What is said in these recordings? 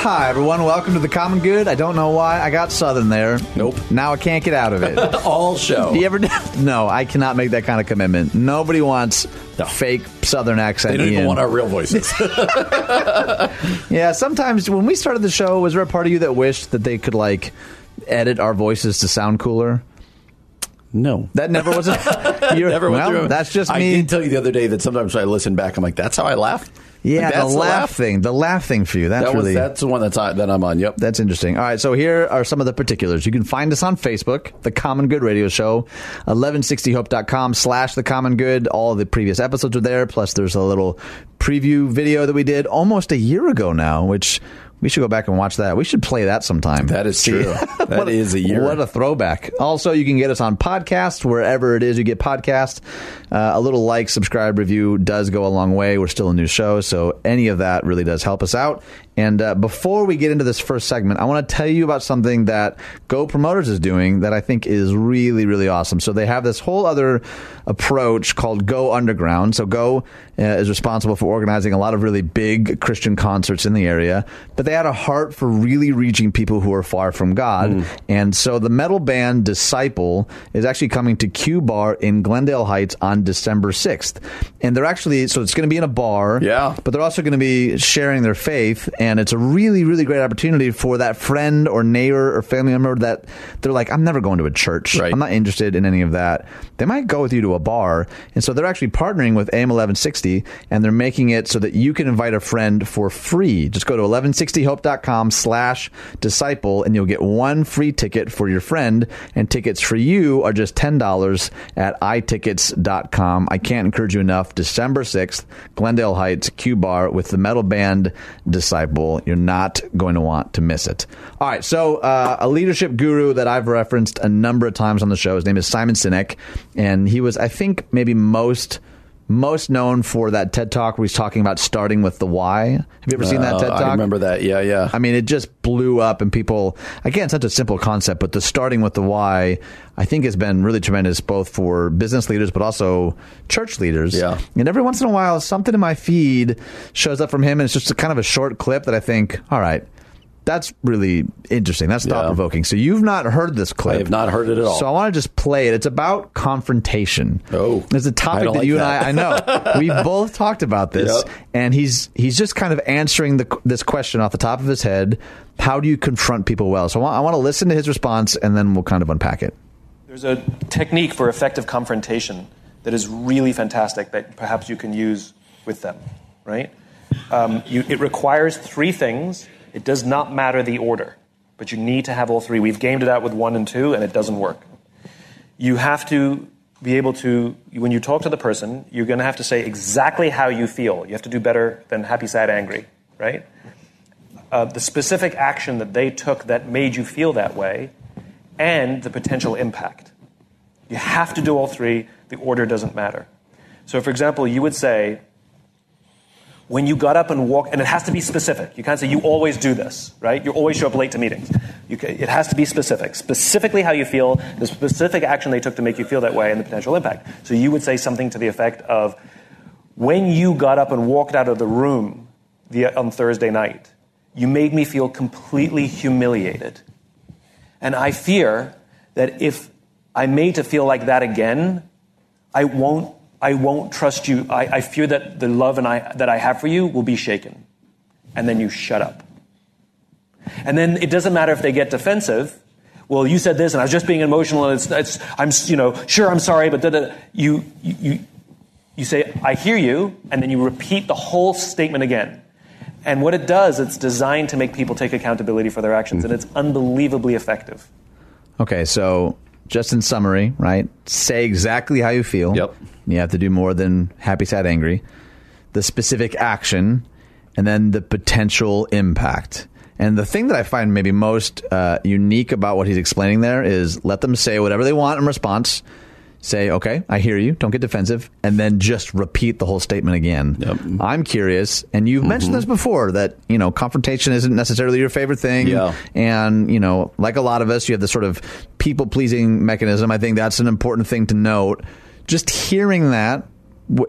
Hi everyone. Welcome to the Common Good. I don't know why I got Southern there. Nope. Now I can't get out of it. All show. Do you ever? No, I cannot make that kind of commitment. Nobody wants No. fake Southern accent. They don't even want our real voices. Yeah, sometimes when we started the show, was there a part of you that wished that they could like edit our voices to sound cooler? no. That never was. A, you're, Never went well, through. That's just me. I did tell you the other day that sometimes when I listen back, I'm like, that's how I laugh. Yeah, the that's laugh, thing. The laugh thing for you. That's That was, really. that's the one that's on, that I'm on. Yep. That's interesting. All right, so here are some of the particulars. You can find us on Facebook, The Common Good Radio Show, 1160hope.com slash The Common Good. All the previous episodes are there, plus there's a little preview video that we did almost a year ago now, which we should go back and watch that. We should play that sometime. That is true. That That is is a year. What a throwback. Also, you can get us on podcast, wherever it is you get podcast. Uh, a little like, subscribe, review does go a long way. We're still a new show, so any of that really does help us out. And uh, before we get into this first segment, I want to tell you about something that Go Promoters is doing that I think is really, really awesome. So they have this whole other approach called Go Underground. So Go uh, is responsible for organizing a lot of really big Christian concerts in the area, but they had a heart for really reaching people who are far from God. Hmm. And so the metal band Disciple is actually coming to Q Bar in Glendale Heights on December 6th. And they're actually, so it's going to be in a bar. Yeah. But they're also going to be sharing their faith. And it's a really, really great opportunity for that friend or neighbor or family member that they're like, I'm never going to a church. Right. I'm not interested in any of that. They might go with you to a bar. And so they're actually partnering with AM 1160 and they're making it so that you can invite a friend for free. Just go to 1160hope.com slash disciple and you'll get one free ticket for your friend. And tickets for you are just $10 at itickets.com. I can't encourage you enough. December 6th, Glendale Heights, Q Bar with the metal band Disciple. You're not going to want to miss it. All right. So, uh, a leadership guru that I've referenced a number of times on the show, his name is Simon Sinek. And he was, I think, maybe most. Most known for that TED talk where he's talking about starting with the why. Have you ever seen that Uh, TED talk? I remember that. Yeah, yeah. I mean, it just blew up, and people, again, such a simple concept, but the starting with the why, I think, has been really tremendous, both for business leaders, but also church leaders. Yeah. And every once in a while, something in my feed shows up from him, and it's just a kind of a short clip that I think, all right, that's really interesting. That's thought provoking. So you've not heard this clip. I have not heard it at all. So I want to just play it. It's about confrontation. Oh. It's a topic that like you that. and I, I know. We've both talked about this Yep. and he's he's just kind of answering the, this question off the top of his head. How do you confront people well? So I want, I want to listen to his response, and then we'll kind of unpack it. There's a technique for effective confrontation that is really fantastic that perhaps you can use with them, right? Um, you, it requires three things. It does not matter the order, but you need to have all three. We've gamed it out with one and two, and it doesn't work. You have to be able to, when you talk to the person, you're going to have to say exactly how you feel. You have to do better than happy, sad, angry, right? uh, the specific action that they took that made you feel that way, and the potential impact. You have to do all three. The order doesn't matter. So, for example, you would say, when you got up and walked, and it has to be specific. You can't say, you always do this, right? You always show up late to meetings. You it has to be specific. Specifically how you feel, the specific action they took to make you feel that way, and the potential impact. So you would say something to the effect of, when you got up and walked out of the room the, on Thursday night, you made me feel completely humiliated. And I fear that if I'm made to feel like that again, I won't, I won't trust you. I, I fear that the love and I, that I have for you will be shaken. And then you shut up. And then it doesn't matter if they get defensive. Well, you said this, and I was just being emotional, and it's, it's I'm, you know, sure, I'm sorry, but da, da, you, you, you, you say, I hear you, and then you repeat the whole statement again. And what it does, it's designed to make people take accountability for their actions, and it's unbelievably effective. Okay, so just in summary, right? Say exactly how you feel. Yep. You have to do more than happy, sad, angry. The specific action, and then the potential impact. And the thing that I find maybe most uh, unique about what he's explaining there is let them say whatever they want in response. Say, okay, I hear you. Don't get defensive. And then just repeat the whole statement again. Yep. I'm curious. And you've mm-hmm. mentioned this before that, you know, confrontation isn't necessarily your favorite thing. Yeah. And, you know, like a lot of us, you have this sort of people pleasing mechanism. I think that's an important thing to note. Just hearing that,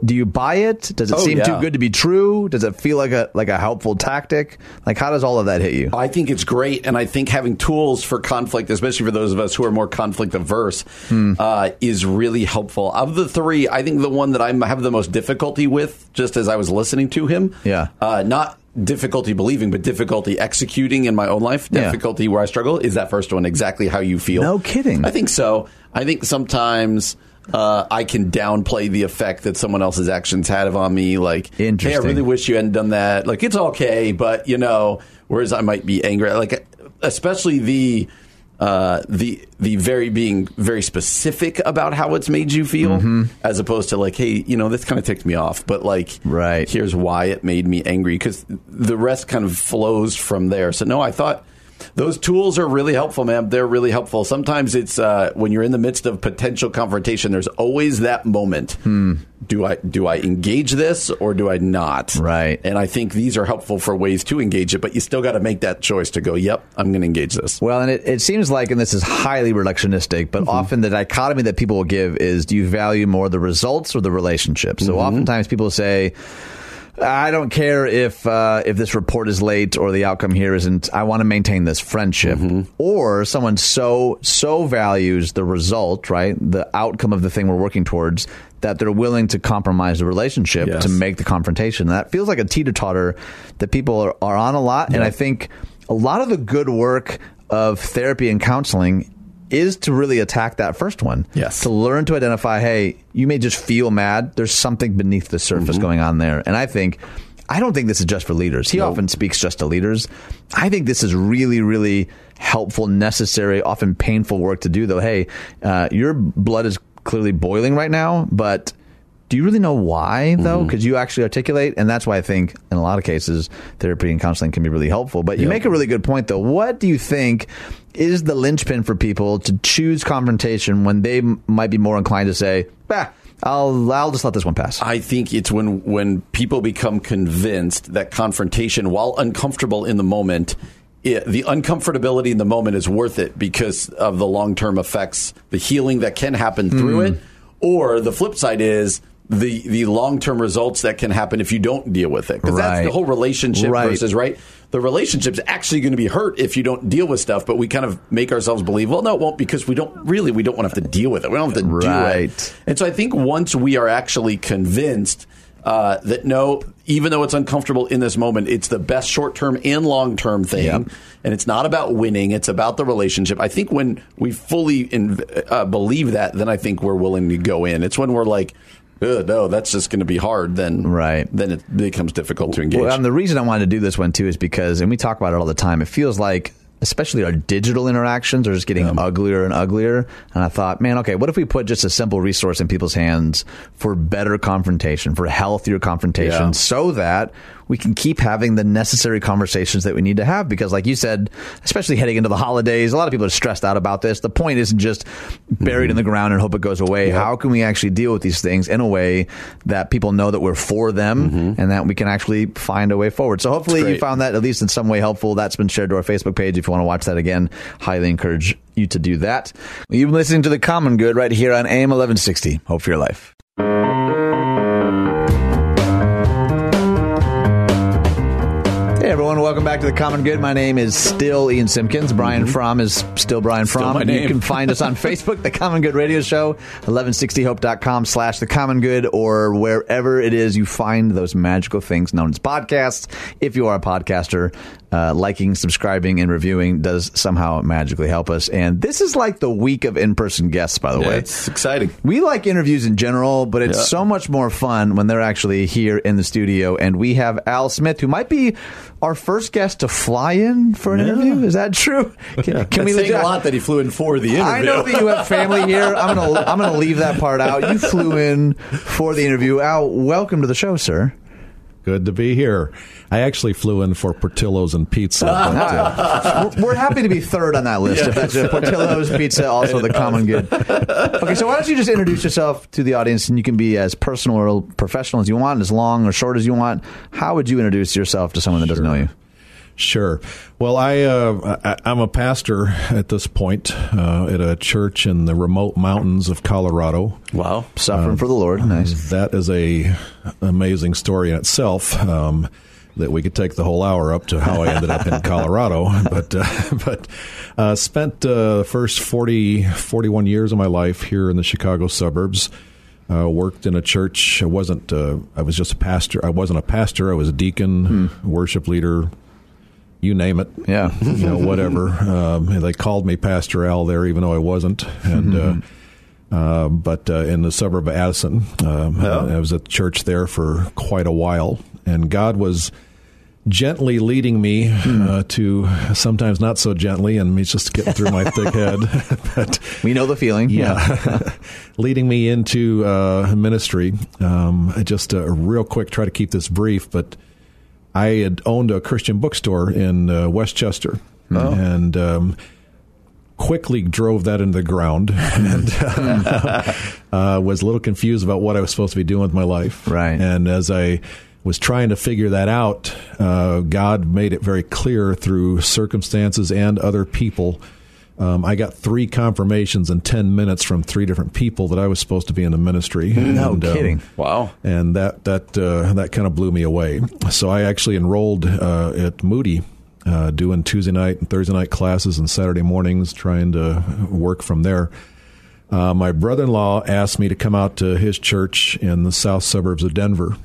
do you buy it? Does it Oh, seem too good to be true? Does it feel like a like a helpful tactic? Like how does all of that hit you? I think it's great, and I think having tools for conflict, especially for those of us who are more conflict averse, Hmm. uh, is really helpful. Of the three, I think the one that I have the most difficulty with, just as I was listening to him, Yeah. uh, not difficulty believing, but difficulty executing in my own life, Yeah. difficulty where I struggle, is that first one exactly how you feel? No kidding. I think so. I think sometimes. Uh, I can downplay the effect that someone else's actions had on me. Like, hey, I really wish you hadn't done that. Like, it's okay, but you know, whereas I might be angry, like, especially the uh, the the very being very specific about how it's made you feel, Mm-hmm. as opposed to like, hey, you know, this kind of ticked me off, but like, Right. here's why it made me angry because the rest kind of flows from there. So no, I thought. Those tools are really helpful, man. They're really helpful. Sometimes it's uh, when you're in the midst of potential confrontation. There's always that moment. Hmm. Do I do I engage this or do I not? Right. And I think these are helpful for ways to engage it, but you still got to make that choice to go. Yep, I'm going to engage this. Well, and it, it seems like, and this is highly reductionistic, but often the dichotomy that people will give is do you value more the results or the relationship? So oftentimes people say, I don't care if uh, if this report is late or the outcome here isn't. I want to maintain this friendship. Or someone so so values the result, right, the outcome of the thing we're working towards, that they're willing to compromise the relationship Yes. to make the confrontation. That feels like a teeter totter that people are, are on a lot, and I think a lot of the good work of therapy and counseling is to really attack that first one. Yes. To learn to identify, hey, you may just feel mad. There's something beneath the surface Mm-hmm. going on there. And I think, I don't think this is just for leaders. He often speaks just to leaders. I think this is really, really helpful, necessary, often painful work to do, though. Hey, uh, your blood is clearly boiling right now, but do you really know why though? Mm-hmm. Because you actually articulate, and that's why I think in a lot of cases therapy and counseling can be really helpful. But you Yeah. make a really good point though. What do you think is the linchpin for people to choose confrontation when they m- might be more inclined to say, "Bah, I'll I'll just let this one pass." I think it's when when people become convinced that confrontation, while uncomfortable in the moment, it, the uncomfortability in the moment is worth it because of the long term effects, the healing that can happen through hmm. it, or the flip side is. The, the long term results that can happen if you don't deal with it because that's the whole relationship Right. versus right the relationship's actually going to be hurt if you don't deal with stuff but we kind of make ourselves believe well no it won't because we don't really we don't want to have to deal with it we don't have to do Right. it and so I think once we are actually convinced uh, that no, even though it's uncomfortable in this moment, it's the best short term and long term thing. Yep. And it's not about winning, it's about the relationship. I think when we fully in, uh, believe that, then I think we're willing to go in. It's when we're like, no, that's just going to be hard. Then, Right. Then it becomes difficult to engage. Well, and the reason I wanted to do this one too is because, and we talk about it all the time. It feels like, especially our digital interactions, are just getting uglier and uglier. And I thought, man, okay, what if we put just a simple resource in people's hands for better confrontation, for healthier confrontation, Yeah. so that we can keep having the necessary conversations that we need to have? Because, like you said, especially heading into the holidays, a lot of people are stressed out about this. The point isn't just buried in mm-hmm. the ground and hope it goes away. How can we actually deal with these things in a way that people know that we're for them mm-hmm. and that we can actually find a way forward? So hopefully you found that at least in some way helpful. That's been shared to our Facebook page. If you want to watch that again, highly encourage you to do that. You've been listening to The Common Good right here on AM 1160. Hope for your life. Welcome back to the Common Good. My name is still Ian Simpkins. Brian mm-hmm. Fromm is still Brian Fromm. my You name. can find us on Facebook, The Common Good Radio Show, 1160hope.com slash The Common Good, or wherever it is you find those magical things known as podcasts. If you are a podcaster, uh, liking, subscribing, and reviewing does somehow magically help us. And this is like the week of in-person guests, by the Yeah, way. it's exciting. We like interviews in general, but it's Yeah. so much more fun when they're actually here in the studio. And we have Al Smith, who might be our first guest to fly in for an Yeah. interview. Is that true? Can, can we legit- a lot that he flew in for the interview. I know that you have family here. I'm gonna I'm gonna leave that part out. You flew in for the interview. Al, welcome to the show, sir. Good to be here. I actually flew in for Portillo's and pizza. but, uh, we're, happy to be third on that list. If that's it. Portillo's Pizza, also the common good. Okay, so why don't you just introduce yourself to the audience, and you can be as personal or professional as you want, as long or short as you want. How would you introduce yourself to someone that doesn't know you? Sure. Well, I, uh, I I'm a pastor at this point uh, at a church in the remote mountains of Colorado. Wow. Suffering for the Lord. Nice. That is a amazing story in itself. Um, that we could take the whole hour up to how I ended up in Colorado, but uh, but uh, spent uh, the first 40, 41 years of my life here in the Chicago suburbs. Uh, worked in a church. I wasn't. Uh, I was just a pastor. I wasn't a pastor. I was a deacon, worship leader, you name it. Yeah. you know, whatever. Um, they called me Pastor Al there, even though I wasn't. And uh, uh, but uh, in the suburb of Addison, um, I was at church there for quite a while, and God was gently leading me uh, to sometimes not so gently, and me just getting through my thick head, but We know the feeling. yeah, leading me into uh, ministry. Um, I just uh, real quick try to keep this brief, but I had owned a Christian bookstore in uh, Westchester, and um, quickly drove that into the ground, and uh, uh, was a little confused about what I was supposed to be doing with my life. Right. and as I was trying to figure that out, uh, God made it very clear through circumstances and other people. Um, I got three confirmations in 10 minutes from three different people that I was supposed to be in the ministry. No And, um, kidding. Wow. and that that uh, that kind of blew me away. So I actually enrolled uh, at Moody, uh, doing Tuesday night and Thursday night classes and Saturday mornings, trying to work from there. Uh, my brother-in-law asked me to come out to his church in the south suburbs of Denver,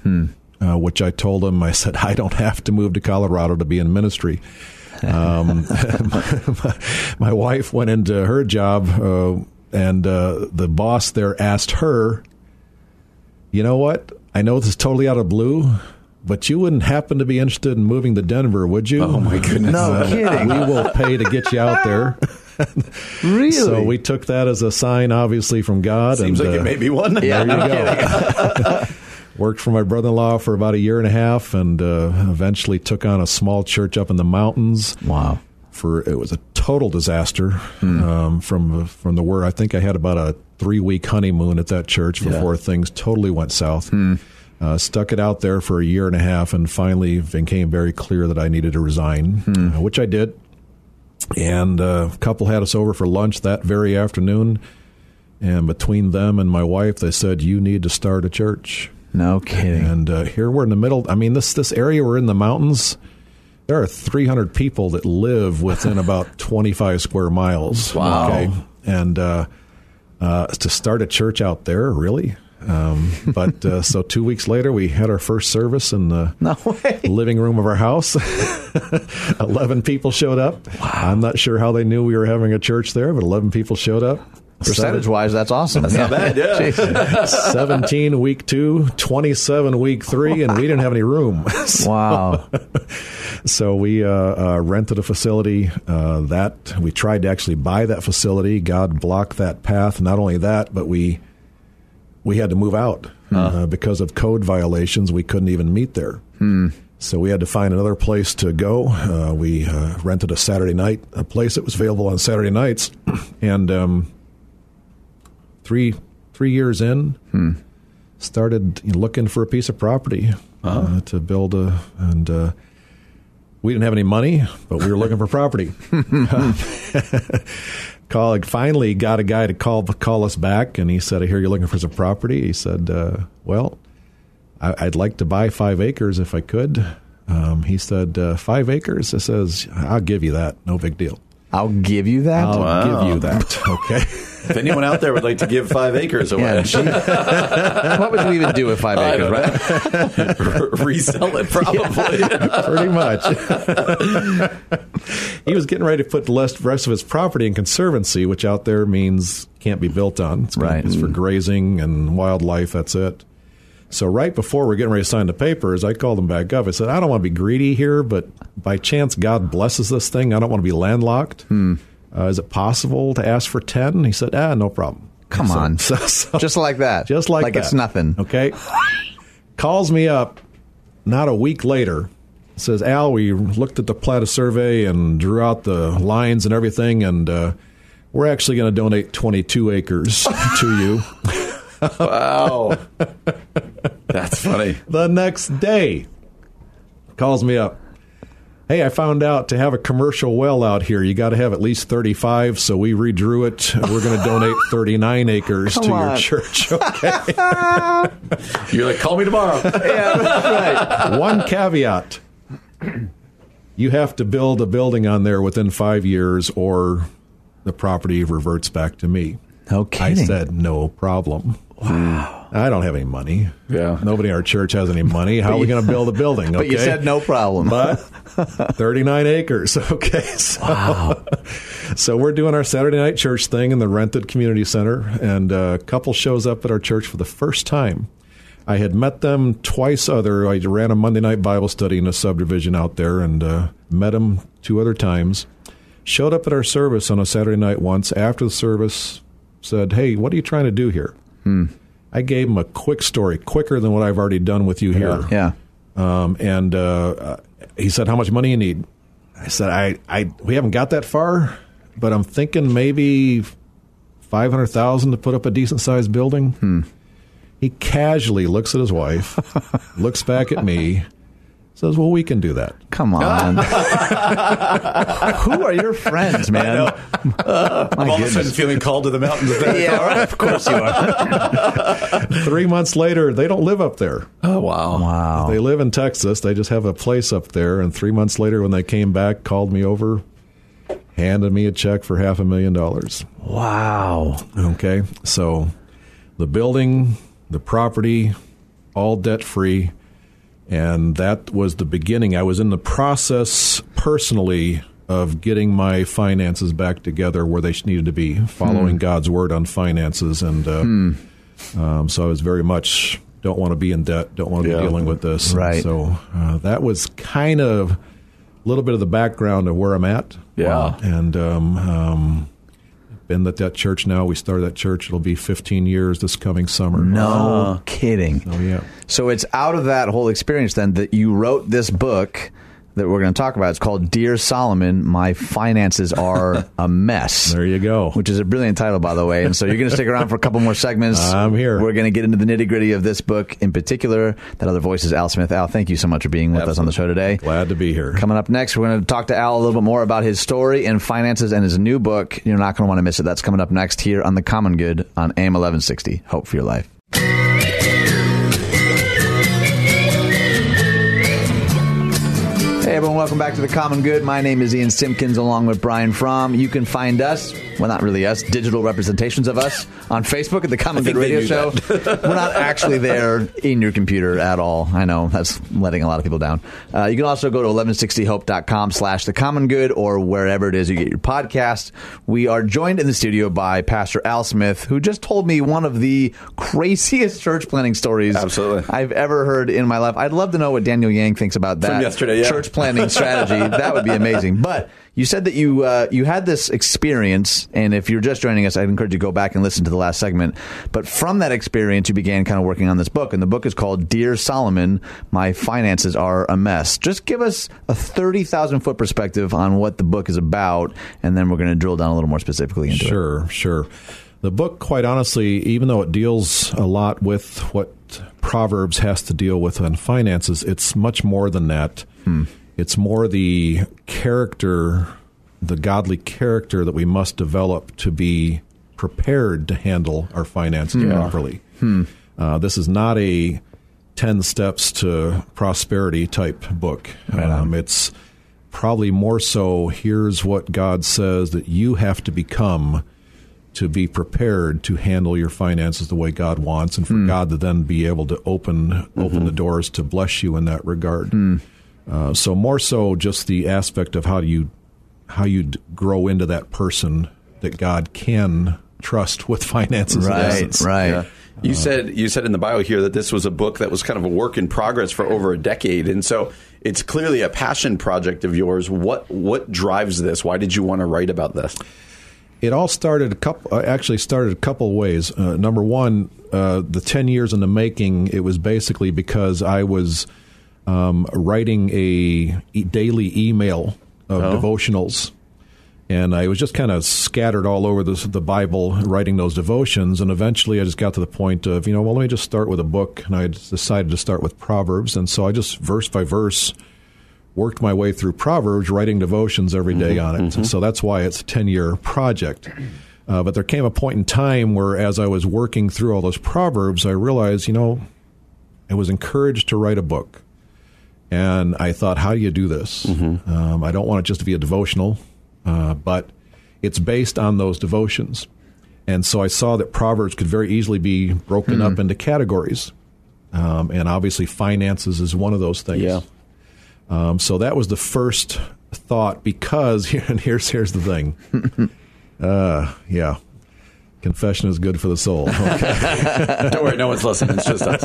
uh, which I told him. I said I don't have to move to Colorado to be in ministry. Um, my, my wife went into her job, uh, and uh, the boss there asked her, "You know what? I know this is totally out of blue." But you wouldn't happen to be interested in moving to Denver, would you? Oh, my goodness. No kidding. we will pay to get you out there. Really? So we took that as a sign, obviously, from God. Seems and, like uh, it may be one. Yeah, there you go. Worked for my brother-in-law for about a year and a half, and uh, eventually took on a small church up in the mountains. Wow. For it was a total disaster. Um, from from the word, I think I had about a three-week honeymoon at that church before things totally went south. Uh, stuck it out there for a year and a half, and finally became very clear that I needed to resign, uh, which I did. And uh, a couple had us over for lunch that very afternoon. And between them and my wife, they said, "You need to start a church." No kidding. And uh, here we're in the middle. I mean, this this area we're in the mountains. There are 300 people that live within about 25 square miles. Wow. And uh, uh, to start a church out there, really? Um, but uh, so two weeks later, we had our first service in the No living room of our house. 11 people showed up. I'm not sure how they knew we were having a church there, but 11 people showed up. Percentage wise, that's awesome. That's Not bad, yeah. 17 week two, 27 week three, and we didn't have any room. Wow. So we uh, uh, rented a facility. Uh, that we tried to actually buy that facility. God blocked that path. Not only that, but we we had to move out uh, because of code violations. We couldn't even meet there. So we had to find another place to go. Uh, we uh, rented a Saturday night a place that was available on Saturday nights, and um, three three years in, started looking for a piece of property uh, to build a and. Uh, we didn't have any money, but we were looking for property. call, finally got a guy to call call us back, and he said, "I hear you're looking for some property." He said, uh, "Well, I, I'd like to buy five acres if I could." Um, he said, uh, five acres?" I says, "I'll give you that. No big deal. I'll give you that. I'll give you that." Okay. If anyone out there would like to give five acres away, Yeah, gee. what would you even do with five I acres, right? resell it probably. pretty much. he was getting ready to put the rest, rest of his property in conservancy, which out there means can't be built on. It's, Right. it's for mm. grazing and wildlife. That's it. So right before we're getting ready to sign the papers, I called him back up. I said, "I don't want to be greedy here, but by chance God blesses this thing. I don't want to be landlocked. Hmm. Uh, is it possible to ask for 10? He said, "Ah, no problem." Come So- on. so- so- Just like that. just like like that. it's nothing. Okay. Calls me up not a week later, says Al, we looked at the plat survey and drew out the lines and everything, and uh, we're actually going to donate 22 acres to you. Wow. That's funny. the next day, calls me up. Hey, I found out to have a commercial well out here, you got to have at least 35. So we redrew it. We're going to donate 39 acres to your church. Okay. You're like, call me tomorrow. yeah, right. One caveat you have to build a building on there within five years, or the property reverts back to me. No kidding. I said, no problem. Wow. I don't have any money. Yeah. Nobody in our church has any money. How are we going to build a building? But you said no problem. but 39 acres. Okay. So, so we're doing our Saturday night church thing in the rented community center, and a couple shows up at our church for the first time. I had met them twice other. I ran a Monday night Bible study in a subdivision out there and uh, met them two other times. Showed up at our service on a Saturday night once. After the service, said, "Hey, what are you trying to do here?" I gave him a quick story, quicker than what I've already done with you here. yeah. Um, and uh, he said, "How much money you need?" I said, "I, I, we haven't got that far, but I'm thinking maybe five hundred thousand to put up a decent sized building." He casually looks at his wife, looks back at me, says, "Well, we can do that." Come on. Who are your friends, man? My All of a sudden feeling called to the mountains of Yeah, right. of course you are. Three months later, they don't live up there. Oh, wow. Wow. They live in Texas. They just have a place up there. And three months later, when they came back, called me over, handed me a check for half a million dollars. Wow. Okay, so the building, the property, all debt free, and that was the beginning. I was in the process personally of getting my finances back together where they needed to be, following God's word on finances, and uh, um, so I was very much don't want to be in debt, don't want to Yeah. be dealing with this. Right. So uh, that was kind of a little bit of the background of where I'm at. Yeah. and um, um, been at that church now. We started that church. It'll be 15 years this coming summer. No kidding. Oh yeah. So it's out of that whole experience then that you wrote this book that we're going to talk about. It's called Dear Solomon, My Finances Are a Mess. There you go. Which is a brilliant title, by the way. And so you're going to stick around for a couple more segments. I'm here. We're going to get into the nitty gritty of this book in particular. That other voice is Al Smith. Al, thank you so much for being with us on the show today. Glad to be here. Coming up next, we're going to talk to Al a little bit more about his story and finances and his new book. You're not going to want to miss it. That's coming up next here on The Common Good on AM 1160. Hope for your life. Everyone, welcome back to the Common Good. My name is Ian Simpkins along with Brian Fromm. You can find us, well not really us, digital representations of us on Facebook at the Common Good Radio Show. We're not actually there in your computer at all. I know that's letting a lot of people down. Uh, you can also go to 1160hope.com slash the common good or wherever it is you get your podcast. We are joined in the studio by Pastor Al Smith, who just told me one of the craziest church planting stories Absolutely. I've ever heard in my life. I'd love to know what Daniel Yang thinks about that From yesterday, yeah. church planting strategy. that would be amazing. But you said that you uh, you had this experience, and if you're just joining us, I'd encourage you to go back and listen to the last segment. But from that experience, you began kind of working on this book, and the book is called "Dear Solomon: My Finances Are a Mess." Just give us a thirty thousand foot perspective on what the book is about, and then we're going to drill down a little more specifically into it. Sure, sure. The book, quite honestly, even though it deals a lot with what Proverbs has to deal with on finances, it's much more than that. It's more the character, the godly character that we must develop to be prepared to handle our finances hmm. properly. Hmm. Uh, this is not a 10 steps to prosperity type book. Um, it's probably more so here's what God says that you have to become to be prepared to handle your finances the way God wants and for hmm. God to then be able to open open mm-hmm. the doors to bless you in that regard. Uh, so more so just the aspect of how do you how you grow into that person that God can trust with finances. Right, right. Yeah. You said you said in the bio here that this was a book that was kind of a work in progress for over a decade, and so it's clearly a passion project of yours. What what drives this? Why did you want to write about this? It all started a couple. Uh, actually, started a couple ways. Uh, number one, uh, the ten years in the making. It was basically because I was um, writing a e- daily email of devotionals. And I was just kind of scattered all over this, the Bible, writing those devotions. And eventually I just got to the point of, you know, well, let me just start with a book. And I decided to start with Proverbs. And so I just, verse by verse, worked my way through Proverbs, writing devotions every day on it. So that's why it's a 10 year project. Uh, but there came a point in time where, as I was working through all those Proverbs, I realized, you know, I was encouraged to write a book. And I thought, how do you do this? Um, I don't want it just to be a devotional, uh, but it's based on those devotions. And so I saw that Proverbs could very easily be broken up into categories. Um, and obviously, finances is one of those things. Yeah. Um, so that was the first thought because, and here's, here's the thing. uh, yeah. Confession is good for the soul. Okay. Don't worry, no one's listening. It's just us.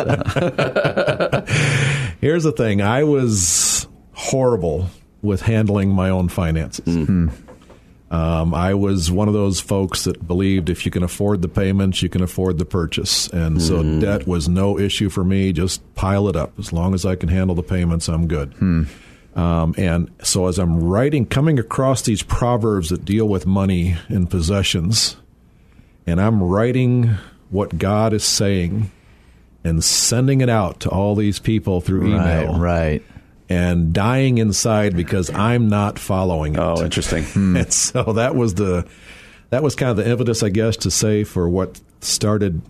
Here's the thing I was horrible with handling my own finances. Um, I was one of those folks that believed if you can afford the payments, you can afford the purchase. And so debt was no issue for me. Just pile it up. As long as I can handle the payments, I'm good. Um, and so as I'm writing, coming across these proverbs that deal with money and possessions, and I'm writing what God is saying and sending it out to all these people through email Right, right. and dying inside because I'm not following it. Oh, interesting. And so that was the that was kind of the impetus, I guess, to say for what started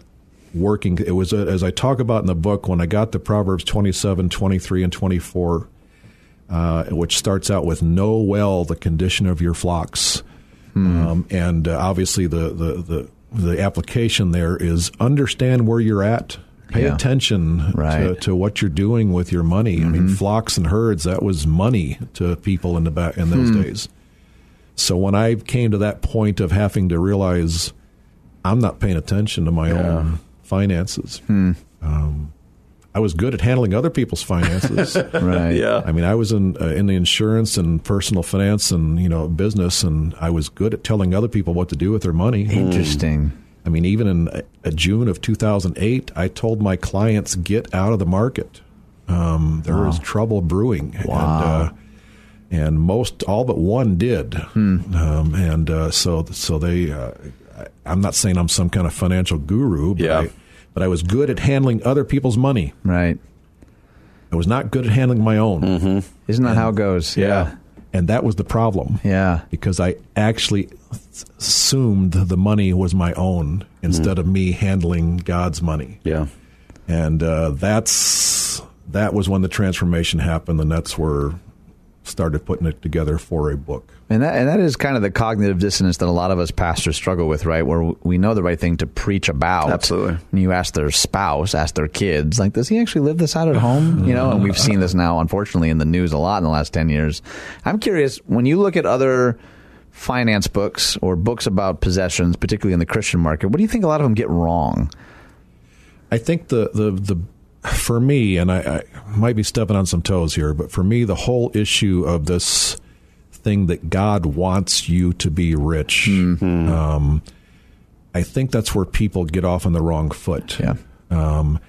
working. It was uh, as I talk about in the book when I got the Proverbs 27, 23, and 24, uh, which starts out with "Know well the condition of your flocks," um, and uh, obviously the, the the the application there is understand where you're at. Pay Yeah. attention to, Right. to what you're doing with your money. I mean, flocks and herds, that was money to people in the back in those days. So when I came to that point of having to realize I'm not paying attention to my own finances, um, I was good at handling other people's finances. Right. Yeah. I mean, I was in uh, in the insurance and personal finance and you know business, and I was good at telling other people what to do with their money. Interesting. I mean, even in uh, June of 2008, I told my clients get out of the market. Um, there is trouble brewing, and uh, and most all but one did. Um, and uh, so so they. Uh, I'm not saying I'm some kind of financial guru, but, Yeah. I, but I was good at handling other people's money. Right. I was not good at handling my own, Isn't that how it goes? Yeah. and that was the problem. Yeah. because I actually assumed the money was my own instead of me handling God's money. Yeah. And uh, that's that was when the transformation happened, The that's were started putting it together for a book. And that, and that is kind of the cognitive dissonance that a lot of us pastors struggle with, right? Where we know the right thing to preach about. Absolutely. And you ask their spouse, ask their kids, like, does he actually live this out at home? You know, and we've seen this now, unfortunately, in the news a lot in the last 10 years. I'm curious, when you look at other finance books or books about possessions, particularly in the Christian market, what do you think a lot of them get wrong? I think the the the for me, and I, I might be stepping on some toes here, but for me, the whole issue of this thing that God wants you to be rich, um, I think that's where people get off on the wrong foot. Yeah. Um,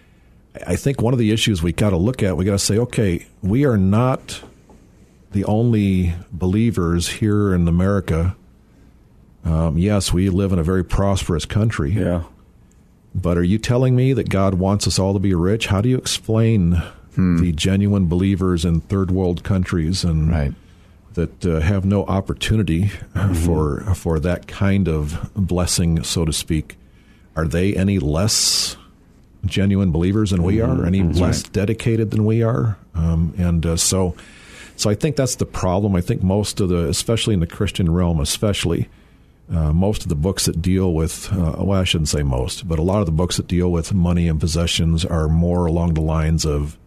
I think one of the issues we got to look at, we got to say, okay, we are not the only believers here in America. Um, yes, we live in a very prosperous country. Yeah. But are you telling me that God wants us all to be rich? How do you explain the genuine believers in third world countries and Right. that uh, have no opportunity uh, for for that kind of blessing, so to speak? Are they any less genuine believers than we are? Any less dedicated than we are? Um, and uh, so, so I think that's the problem. I think most of the, especially in the Christian realm, especially uh, most of the books that deal with, uh, well, I shouldn't say most, but a lot of the books that deal with money and possessions are more along the lines of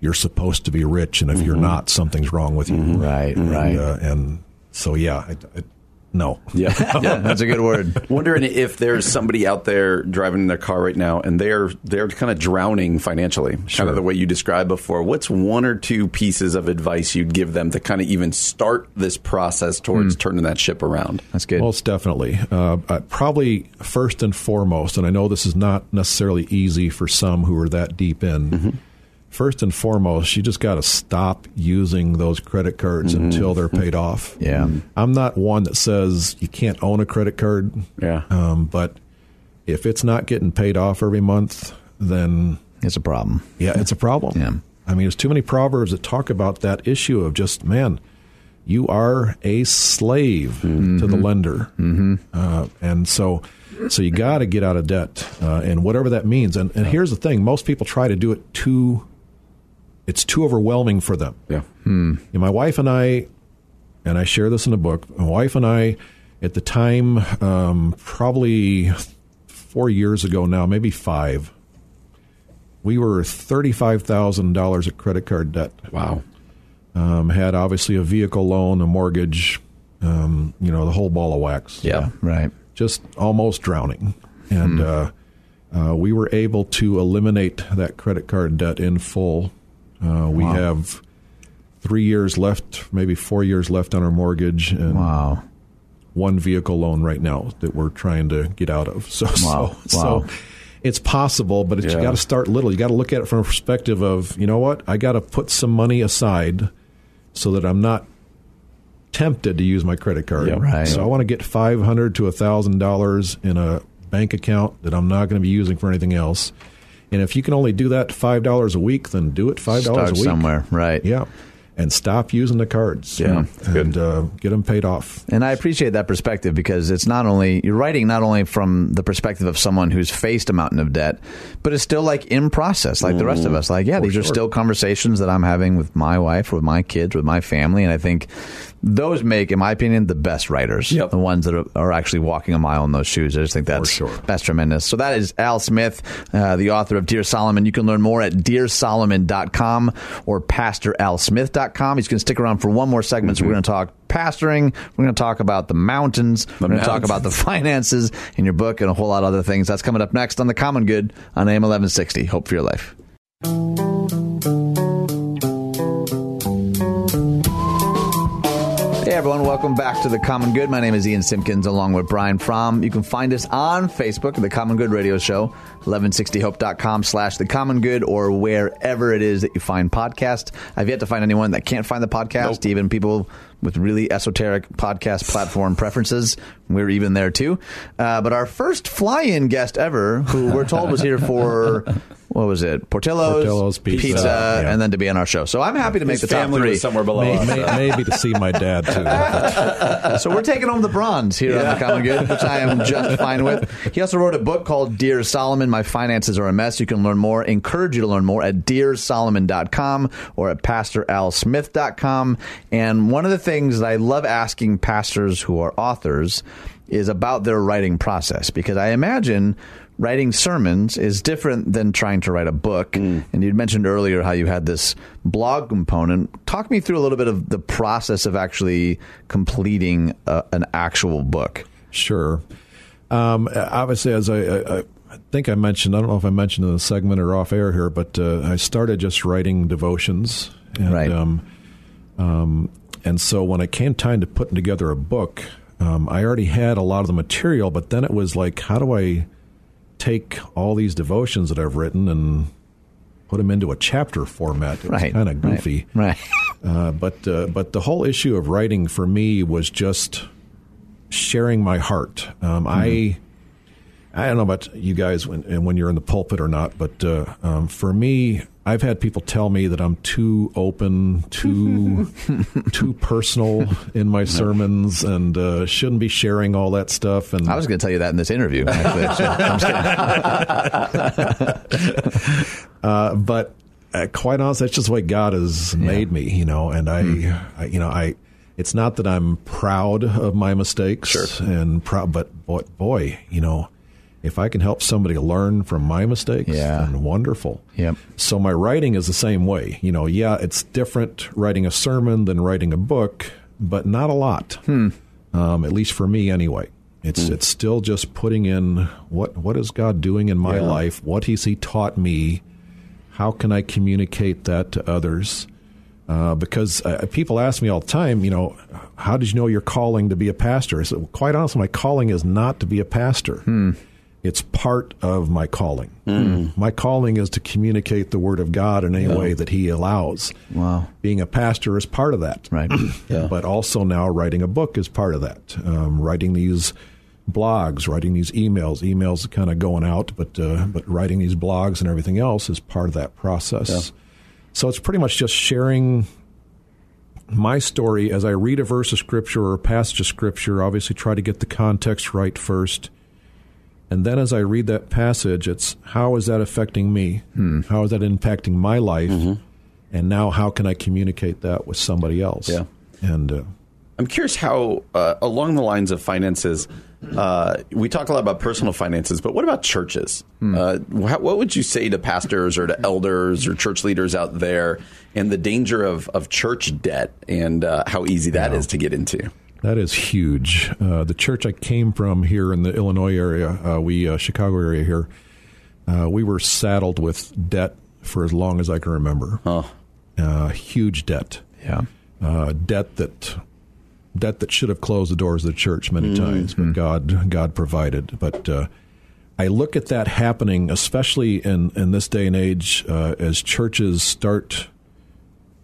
you're supposed to be rich, and if you're not, something's wrong with you. Right, right. And, uh, and so, yeah, I, I, no. Yeah. Yeah, that's a good word. Wondering if there's somebody out there driving in their car right now and they're they're kind of drowning financially, kind of the way you described before. What's one or two pieces of advice you'd give them to kind of even start this process towards turning that ship around? That's good. Most definitely. Uh, uh, probably first and foremost, and I know this is not necessarily easy for some who are that deep in. First and foremost, you just got to stop using those credit cards Mm-hmm. until they're paid off. Yeah. I'm not one that says you can't own a credit card. Yeah. Um, but if it's not getting paid off every month, then It's a problem. yeah, it's a problem. Yeah. I mean, there's too many proverbs that talk about that issue of just man, you are a slave Mm-hmm. to the lender, mm-hmm. uh, and so so you got to get out of debt, uh, and whatever that means. And, and here's the thing: most people try to do it too. It's too overwhelming for them. Yeah. And my wife and I, and I share this in the book. My wife and I, at the time, um, probably four years ago now, maybe five, we were thirty-five thousand dollars of credit card debt. Wow. Um, had obviously a vehicle loan, a mortgage, um, you know, the whole ball of wax. Yeah. Right. Just almost drowning, and uh, uh, we were able to eliminate that credit card debt in full. Uh, we have three years left, maybe four years left on our mortgage, and Wow. one vehicle loan right now that we're trying to get out of. So, Wow. so, Wow. so it's possible, but it's, you Yeah. got to start little. You got to look at it from a perspective of, you know what, I got to put some money aside so that I'm not tempted to use my credit card. Right. So I want to get five hundred to a thousand dollars in a bank account that I'm not going to be using for anything else. And if you can only do that five dollars a week, then do it five dollars Start a week somewhere. Right. Yeah, and stop using the cards. Yeah, and uh, get them paid off. And I appreciate that perspective because it's not only you're writing not only from the perspective of someone who's faced a mountain of debt, but it's still like in process, like the rest of us. Like, yeah, these are still conversations that I'm having with my wife, with my kids, with my family, and I think those make, in my opinion, the best writers. Yep. The ones that are, are actually walking a mile in those shoes. I just think that's sure. that's tremendous. So that is Al Smith, uh, the author of Dear Solomon. You can learn more at dearsolomon.com or pastoralsmith.com. He's going to stick around for one more segment. So we're going to talk pastoring. We're going to talk about the mountains. we're going to talk about the finances in your book and a whole lot of other things. That's coming up next on The Common Good on AM 1160. Hope for your life. Everyone, welcome back to The Common Good. My name is Ian Simpkins along with Brian Fromm. You can find us on Facebook The Common Good Radio Show, 1160hope.com slash The Common Good or wherever it is that you find podcasts. I've yet to find anyone that can't find the podcast, even people with really esoteric podcast platform preferences. We're even there too. Uh, but our first fly-in guest ever, who we're told was here for, what was it? Portillo's, Portillo's Pizza. Yeah. and then to be on our show. So I'm happy to make His the top family three. somewhere below May, us. may, maybe to see my dad too. So we're taking home the bronze here on the Common Good, which I am just fine with. He also wrote a book called Dear Solomon, My Finances Are a Mess. You can learn more, encourage you to learn more at dearsolomon.com or at pastoralsmith.com. And one of the things that I love asking pastors who are authors is about their writing process because I imagine writing sermons is different than trying to write a book. And you mentioned earlier how you had this blog component. Talk me through a little bit of the process of actually completing a, an actual book. Sure. Um, obviously, as I, I, I think I mentioned, I don't know if I mentioned in the segment or off air here, but uh, I started just writing devotions. And, Right. Um, um, and so when it came time to putting together a book, um, I already had a lot of the material, but then it was like, how do I take all these devotions that I've written and put them into a chapter format? It Right. kind of goofy. Right. Uh, but uh, but the whole issue of writing for me was just sharing my heart. Um, I I don't know about you guys when and when you're in the pulpit or not, but uh, um, for me, I've had people tell me that I'm too open, too too personal in my sermons, and uh, shouldn't be sharing all that stuff. And I was going to tell you that in this interview. Actually. So, I'm just. Uh, but uh, quite honestly, that's just the way God has made me, you know. And I, Hmm. I, you know, I. It's not that I'm proud of my mistakes, Sure. and proud, but boy, boy, you know, if I can help somebody learn from my mistakes, Yeah. then wonderful. Yep. So my writing is the same way. You know, yeah, it's different writing a sermon than writing a book, but not a lot. Hmm. Um, at least for me, anyway. It's it's still just putting in what what is God doing in my life? What has He taught me? How can I communicate that to others? Uh, because uh, people ask me all the time, you know, how did you know your calling to be a pastor? I said, well, quite honestly, my calling is not to be a pastor. It's part of my calling. Mm. My calling is to communicate the Word of God in any way that He allows. Wow. Being a pastor is part of that. Right. Yeah. But also now writing a book is part of that. Um, writing these blogs, writing these emails. Emails kind of going out, but uh, but writing these blogs and everything else is part of that process. So it's pretty much just sharing my story as I read a verse of scripture or a passage of scripture. Obviously, try to get the context right first. And then as I read that passage, it's how is that affecting me? How is that impacting my life? And now how can I communicate that with somebody else? Yeah. And uh, I'm curious how, uh, along the lines of finances, uh, we talk a lot about personal finances, but what about churches? Uh, wha- what would you say to pastors or to elders or church leaders out there and the danger of, of church debt and uh, how easy that is to get into? That is huge. Uh, the church I came from here in the Illinois area, uh, we uh, Chicago area here, uh, we were saddled with debt for as long as I can remember. Oh, Uh, huge debt, Yeah. uh, debt that debt that should have closed the doors of the church many times, but God God provided. But uh, I look at that happening, especially in in this day and age, uh, as churches start.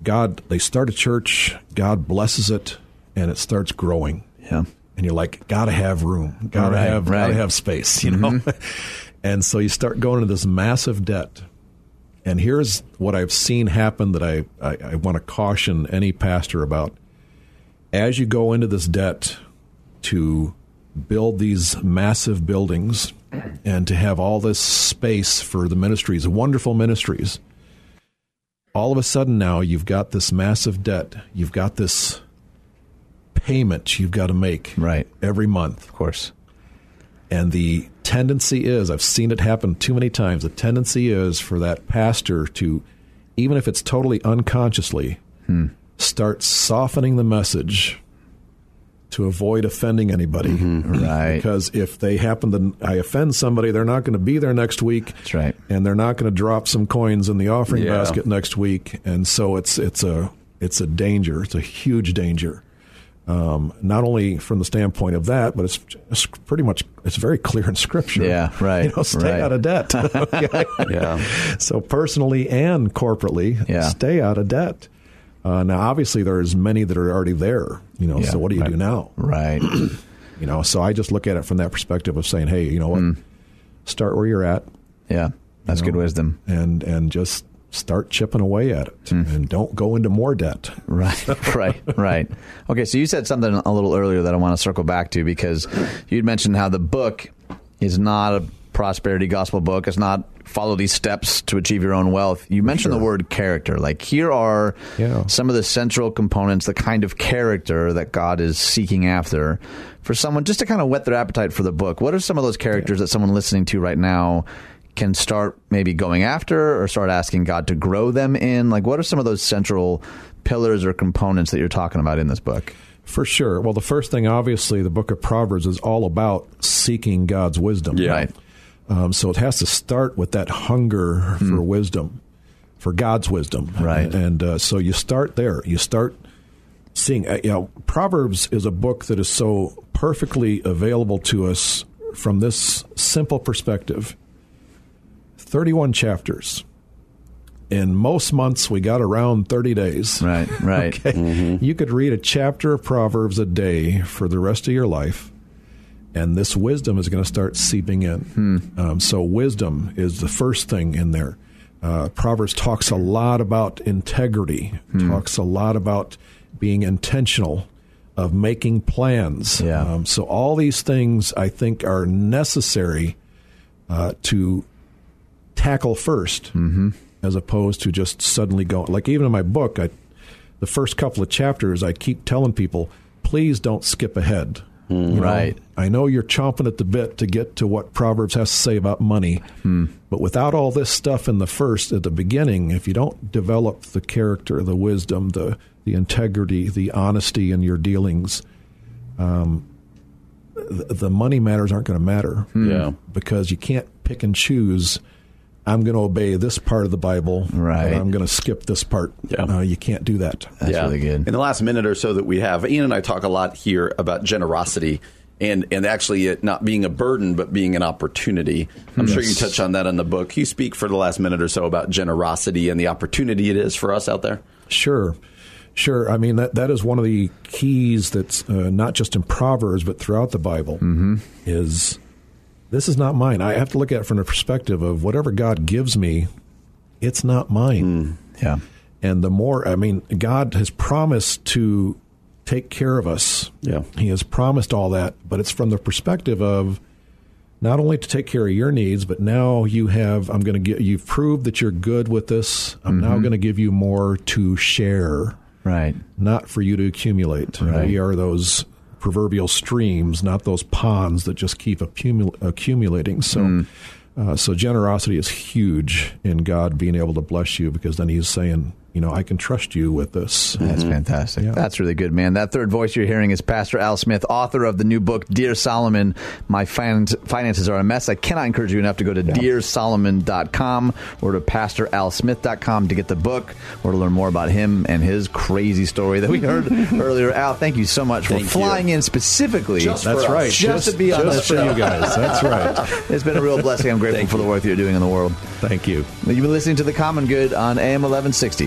God, they start a church, God blesses it, and it starts growing Yeah. and you're like, gotta have room, gotta Right, have, right. Mm-hmm. gotta have space, you know. and so you start going into this massive debt. And here's what I've seen happen that I, I, I want to caution any pastor about. As you go into this debt to build these massive buildings and to have all this space for the ministries, wonderful ministries, all of a sudden now you've got this massive debt. You've got this payment you've got to make Right. every month. Of course. And the tendency is, I've seen it happen too many times. The tendency is for that pastor to, even if it's totally unconsciously, hmm. start softening the message to avoid offending anybody. Mm-hmm. Right. Because if they happen to, I offend somebody, they're not going to be there next week. That's right. And they're not going to drop some coins in the offering Yeah. basket next week. And so it's it's a it's a danger. It's a huge danger. Um, not only from the standpoint of that, but it's, it's pretty much it's very clear in Scripture. Yeah, right, You know, stay right. out of debt. Okay? Yeah. So personally and corporately, Yeah. stay out of debt. Uh, now, obviously, there's many that are already there. You know, Yeah, so what do you right. do now? Right. You know, so I just look at it from that perspective of saying, hey, you know what, start where you're at, yeah. That's you good wisdom. and and just start chipping away at it, hmm. and don't go into more debt. Right, right, right. Okay, so you said something a little earlier that I want to circle back to because you'd mentioned how the book is not a prosperity gospel book. It's not follow these steps to achieve your own wealth. You mentioned the word character. Like here are Yeah. some of the central components, the kind of character that God is seeking after for someone just to kind of whet their appetite for the book. What are some of those characters that someone listening to right now can start maybe going after or start asking God to grow them in? Like, what are some of those central pillars or components that you're talking about in this book? For sure. Well, the first thing, obviously, the book of Proverbs is all about seeking God's wisdom. Yeah. Right. Um, so it has to start with that hunger for wisdom, for God's wisdom. Right. And uh, so you start there. You start seeing, uh, you know, Proverbs is a book that is so perfectly available to us from this simple perspective 31 chapters. In most months, we got around 30 days. Right, right. Okay. You could read a chapter of Proverbs a day for the rest of your life, and this wisdom is going to start seeping in. Um, so, wisdom is the first thing in there. Uh, Proverbs talks a lot about integrity, talks a lot about being intentional, of making plans. Yeah. Um, so, all these things I think are necessary uh, to tackle 1st Mm-hmm. as opposed to just suddenly going like even in my book I the first couple of chapters I keep telling people please don't skip ahead You know, Right. I know you're chomping at the bit to get to what Proverbs has to say about money but without all this stuff in the first at the beginning if you don't develop the character the wisdom the the integrity the honesty in your dealings um, the, the money matters aren't going to matter Yeah. because you can't pick and choose. I'm going to obey this part of the Bible, Right. and I'm going to skip this part. Yeah. Uh, you can't do that. That's really good. In the last minute or so that we have, Ian and I talk a lot here about generosity and and actually it not being a burden but being an opportunity. I'm sure you touch on that in the book. You speak for the last minute or so about generosity and the opportunity it is for us out there. Sure. Sure. I mean, that, that is one of the keys that's uh, not just in Proverbs, but throughout the Bible Mm-hmm. is this is not mine. I have to look at it from the perspective of whatever God gives me, it's not mine. Hmm. Yeah. And the more, I mean, God has promised to take care of us. Yeah. He has promised all that, but it's from the perspective of not only to take care of your needs, but now you have, I'm going to get, you've proved that you're good with this. I'm now mm-hmm. going to give you more to share, Right. not for you to accumulate. Right. We are those proverbial streams, not those ponds that just keep accumul- accumulating. So, uh, so generosity is huge in God being able to bless you because then He's saying, you know, I can trust you with this. That's fantastic. Yeah. That's really good, man. That third voice you're hearing is Pastor Al Smith, author of the new book, Dear Solomon, My Fin- Finances Are a Mess. I cannot encourage you enough to go to dearsolomon.com or to pastoralsmith.com to get the book or to learn more about him and his crazy story that we heard earlier. Al, thank you so much for Thank you. flying in specifically. Just That's for us. right. Just to be on just the for show. you guys. That's right. It's been a real blessing. I'm grateful for the work that you're doing in the world. Thank you. You've been listening to The Common Good on AM 1160.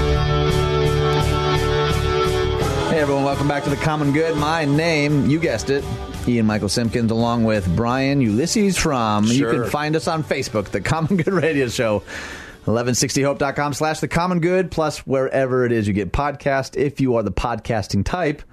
Hey everyone, welcome back to the Common Good. My name, you guessed it, Ian Michael Simpkins, along with Brian Ulysses Fromm. You can find us on Facebook, the Common Good Radio Show. 1160hope.com slash the common good plus wherever it is you get podcast if you are the podcasting type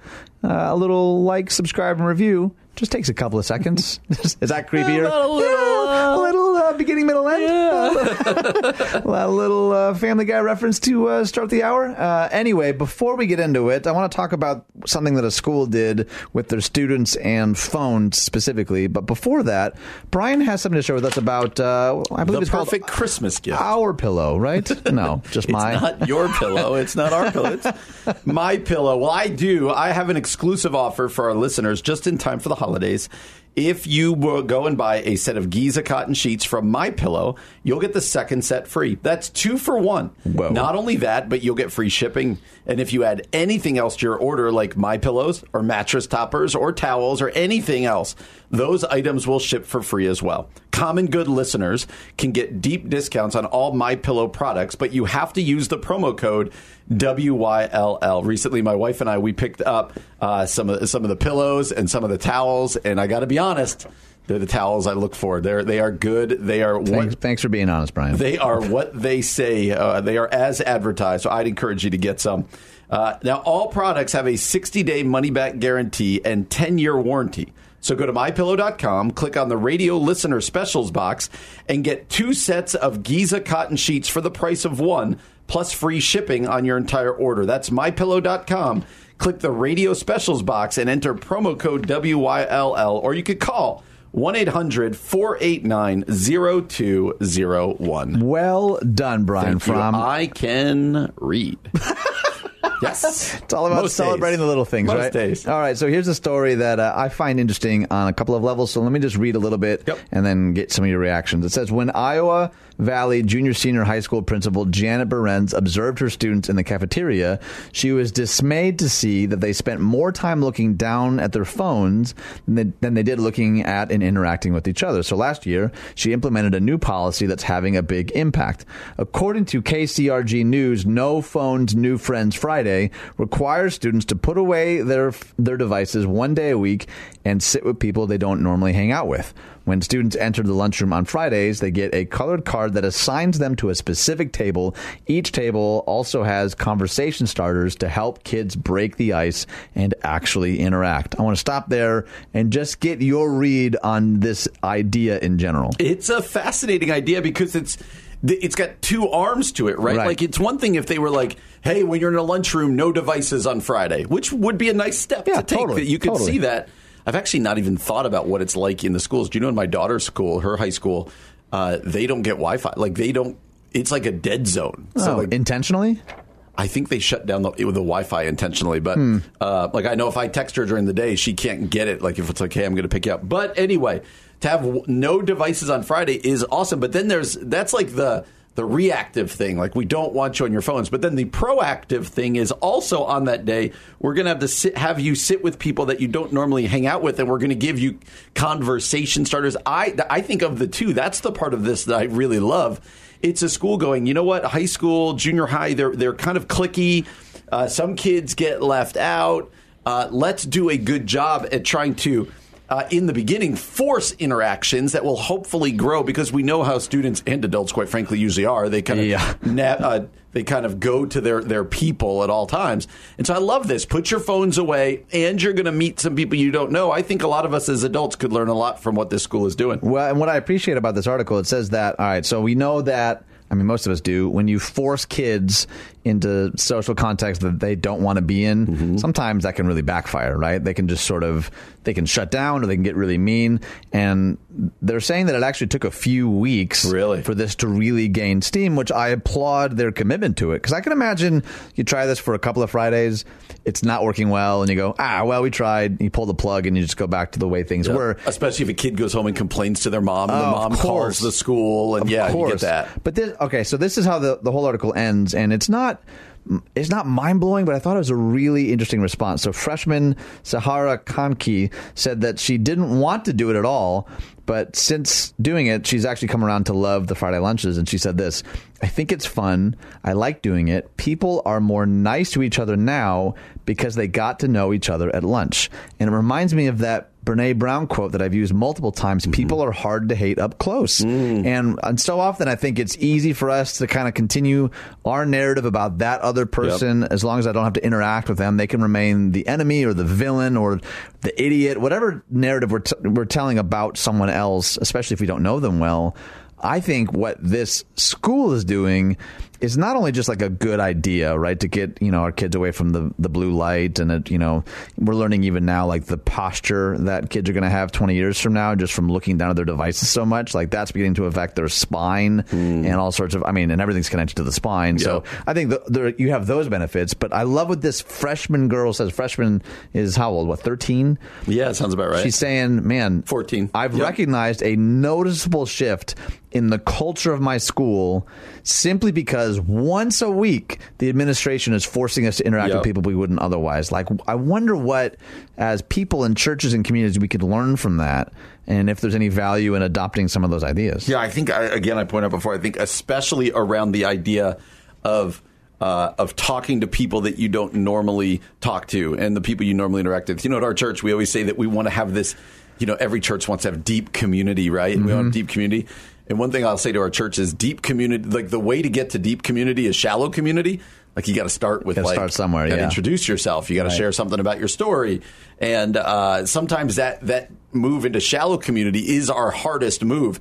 uh, a little like subscribe and review just takes a couple of seconds is that creepier a little, Yeah, a little uh, beginning middle end Yeah. a little uh, Family Guy reference to uh, start the hour. Uh, anyway, before we get into it, I want to talk about something that a school did with their students and phones specifically. But before that, Brian has something to share with us about. Uh, I believe The it's perfect called Christmas gift. Our Pillow, right? No, just It's my. not your pillow. It's not our pillow. It's my pillow. Well, I do. I have an exclusive offer for our listeners just in time for the holidays. If you go and buy a set of Giza cotton sheets from My Pillow, you'll get the second set free. That's two for one. Whoa. Not only that, but you'll get free shipping. And if you add anything else to your order, like My Pillows or mattress toppers or towels or anything else, those items will ship for free as well. Common Good listeners can get deep discounts on all My Pillow products, but you have to use the promo code WYLL. Recently, my wife and I we picked up uh, some of some of the pillows and some of the towels, and I got to be honest, they're the towels I look for. They're they are good. They are Thanks, what thanks for being honest, Brian. they are what they say. Uh, they are as advertised. So I'd encourage you to get some. Uh, now, all products have a 60 day money back guarantee and 10 year warranty. So go to mypillow.com, click on the radio listener specials box, and get two sets of Giza cotton sheets for the price of one, plus free shipping on your entire order. That's mypillow.com. Click the radio specials box and enter promo code WYLL, or you could call 1 800 489 0201. well done, Brian. Fromm I can read. yes. It's all about Most celebrating days. the little things, Most right? days. All right, so here's a story that uh, I find interesting on a couple of levels. So let me just read a little bit Yep. and then get some of your reactions. It says When Iowa Valley Junior Senior High School principal Janet Berenz observed her students in the cafeteria, she was dismayed to see that they spent more time looking down at their phones than they, than they did looking at and interacting with each other. So last year, she implemented a new policy that's having a big impact. According to KCRG News, No Phones, New Friends Friday requires students to put away their their devices one day a week and sit with people they don't normally hang out with. When students enter the lunchroom on Fridays, they get a colored card that assigns them to a specific table. Each table also has conversation starters to help kids break the ice and actually interact. I want to stop there and just get your read on this idea in general. It's a fascinating idea because it's it's got two arms to it, right? Right. Like it's one thing if they were like, "Hey, when you're in a lunchroom, no devices on Friday," which would be a nice step Yeah, to take. totally, that you could totally. see that. I've actually not even thought about what it's like in the schools. Do you know in my daughter's school, her high school, uh, they don't get Wi-Fi. Like they don't. It's like a dead zone. So So like, intentionally? I think they shut down the, the Wi-Fi intentionally, but Hmm. uh, like I know if I text her during the day, she can't get it. Like if it's like, hey, I'm going to pick you up. But anyway, to have w- no devices on Friday is awesome. But then there's that's like the the reactive thing. Like we don't want you on your phones. But then the proactive thing is also on that day. We're going to have to sit, have you sit with people that you don't normally hang out with, and we're going to give you conversation starters. I I think of the two. That's the part of this that I really love. It's a school going. You know what? High school, junior high, they're they're kind of clicky. Uh, some kids get left out. Uh, let's do a good job at trying to, uh, in the beginning, force interactions that will hopefully grow because we know how students and adults, quite frankly, usually are. They kind of Yeah. na- uh, they kind of go to their their people at all times. And so I love this. Put your phones away, and you're going to meet some people you don't know. I think a lot of us as adults could learn a lot from what this school is doing. Well, and what I appreciate about this article, it says that, all right, so we know that, I mean, most of us do, when you force kids into social context that they don't want to be in, Mm-hmm. sometimes that can really backfire, right? They can just sort of, they can shut down or they can get really mean. And they're saying that it actually took a few weeks Really? for this to really gain steam, which I applaud their commitment to it. Because I can imagine you try this for a couple of Fridays, it's not working well, and you go, ah, well, we tried. You pull the plug and you just go back to the way things were. Especially if a kid goes home and complains to their mom, and the Oh, mom of calls the school, and Of yeah, you course. get that. But this, okay, so this is how the, the whole article ends, and it's not it's not mind blowing, but I thought it was a really interesting response. So freshman Sahara Kanki said that she didn't want to do it at all, but since doing it, she's actually come around to love the Friday lunches, and she said this. I think it's fun. I like doing it. People are more nice to each other now because they got to know each other at lunch. And it reminds me of that Brene Brown quote that I've used multiple times. Mm-hmm. People are hard to hate up close. Mm. And, and so often I think it's easy for us to kind of continue our narrative about that other person as long as I don't have to interact with them. They can remain the enemy or the villain or the idiot, whatever narrative we're, t- we're telling about someone else, especially if we don't know them well. I think what this school is doing is not only just like a good idea, right, to get you know our kids away from the the blue light, and it, you know we're learning even now like the posture that kids are going to have 20 years from now just from looking down at their devices so much, like that's beginning to affect their spine hmm. and all sorts of. I mean, and everything's connected to the spine, so I think the, there, you have those benefits. But I love what this freshman girl says. Freshman is how old? What 13? Yeah, sounds about right. She's saying, man, 14. I've Yep. recognized a noticeable shift in the culture of my school simply because once a week the administration is forcing us to interact Yep. with people we wouldn't otherwise. Like, I wonder what, as people in churches and communities, we could learn from that, and if there's any value in adopting some of those ideas. Yeah, I think I, again I pointed out before. I think especially around the idea of uh, of talking to people that you don't normally talk to and the people you normally interact with. You know, at our church, we always say that we want to have this. You know, every church wants to have deep community, right? And we want deep community. And one thing I'll say to our church is deep community. Like the way to get to deep community is shallow community. Like you got to start with like start somewhere, yeah. introduce yourself. You got to share something about your story, and uh, sometimes that that move into shallow community is our hardest move.